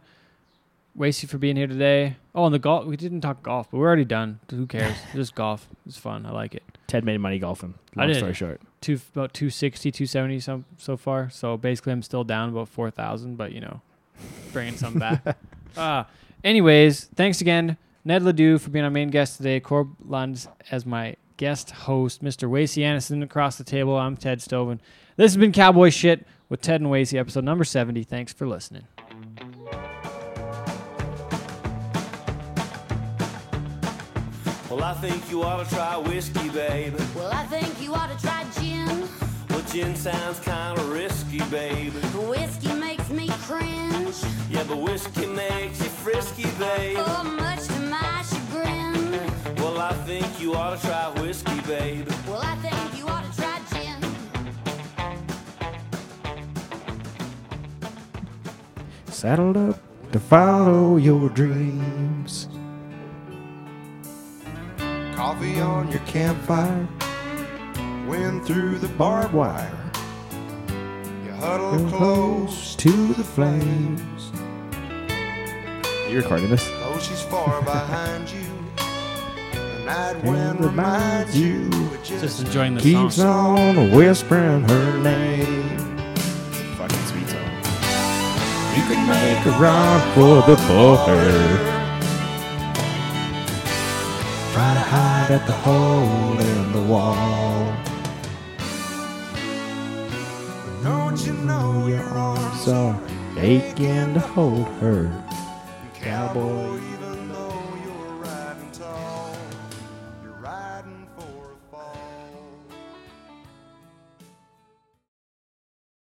Wasty, for being here today. Oh, and the golf. We didn't talk golf, but we're already done. Who cares? Just golf. It's fun. I like it. Ted made money golfing. I Long did. story short. Two about 260, 270 some so far. So basically, I'm still down about four thousand, but you know, bringing some back. uh, anyways, thanks again, Ned LeDoux, for being our main guest today. Corb Lunds as my guest host, Mr. Wasey Anderson across the table. I'm Ted Stovin. This has been Cowboy Shit with Ted and Wasey, episode number 70. Thanks for listening. Well, I think you ought to try whiskey, babe. Well, I think you ought to try gin. Well, gin sounds kind of risky, babe. Whiskey makes me cringe. Yeah, but whiskey makes you frisky, babe. Oh, much to my chagrin. Well, I think you ought to try whiskey, babe. Well, I think you ought Saddled up to follow your dreams. Coffee on your campfire. Wind through the barbed wire. You huddle close to the flames. Are you recording this? Though she's far behind you. The night wind reminds you. Just just enjoying the keeps song. on whispering her name. You can make a run for the border. Try to hide at the hole in the wall. Don't you know your arms are aching to hold her? Cowboy,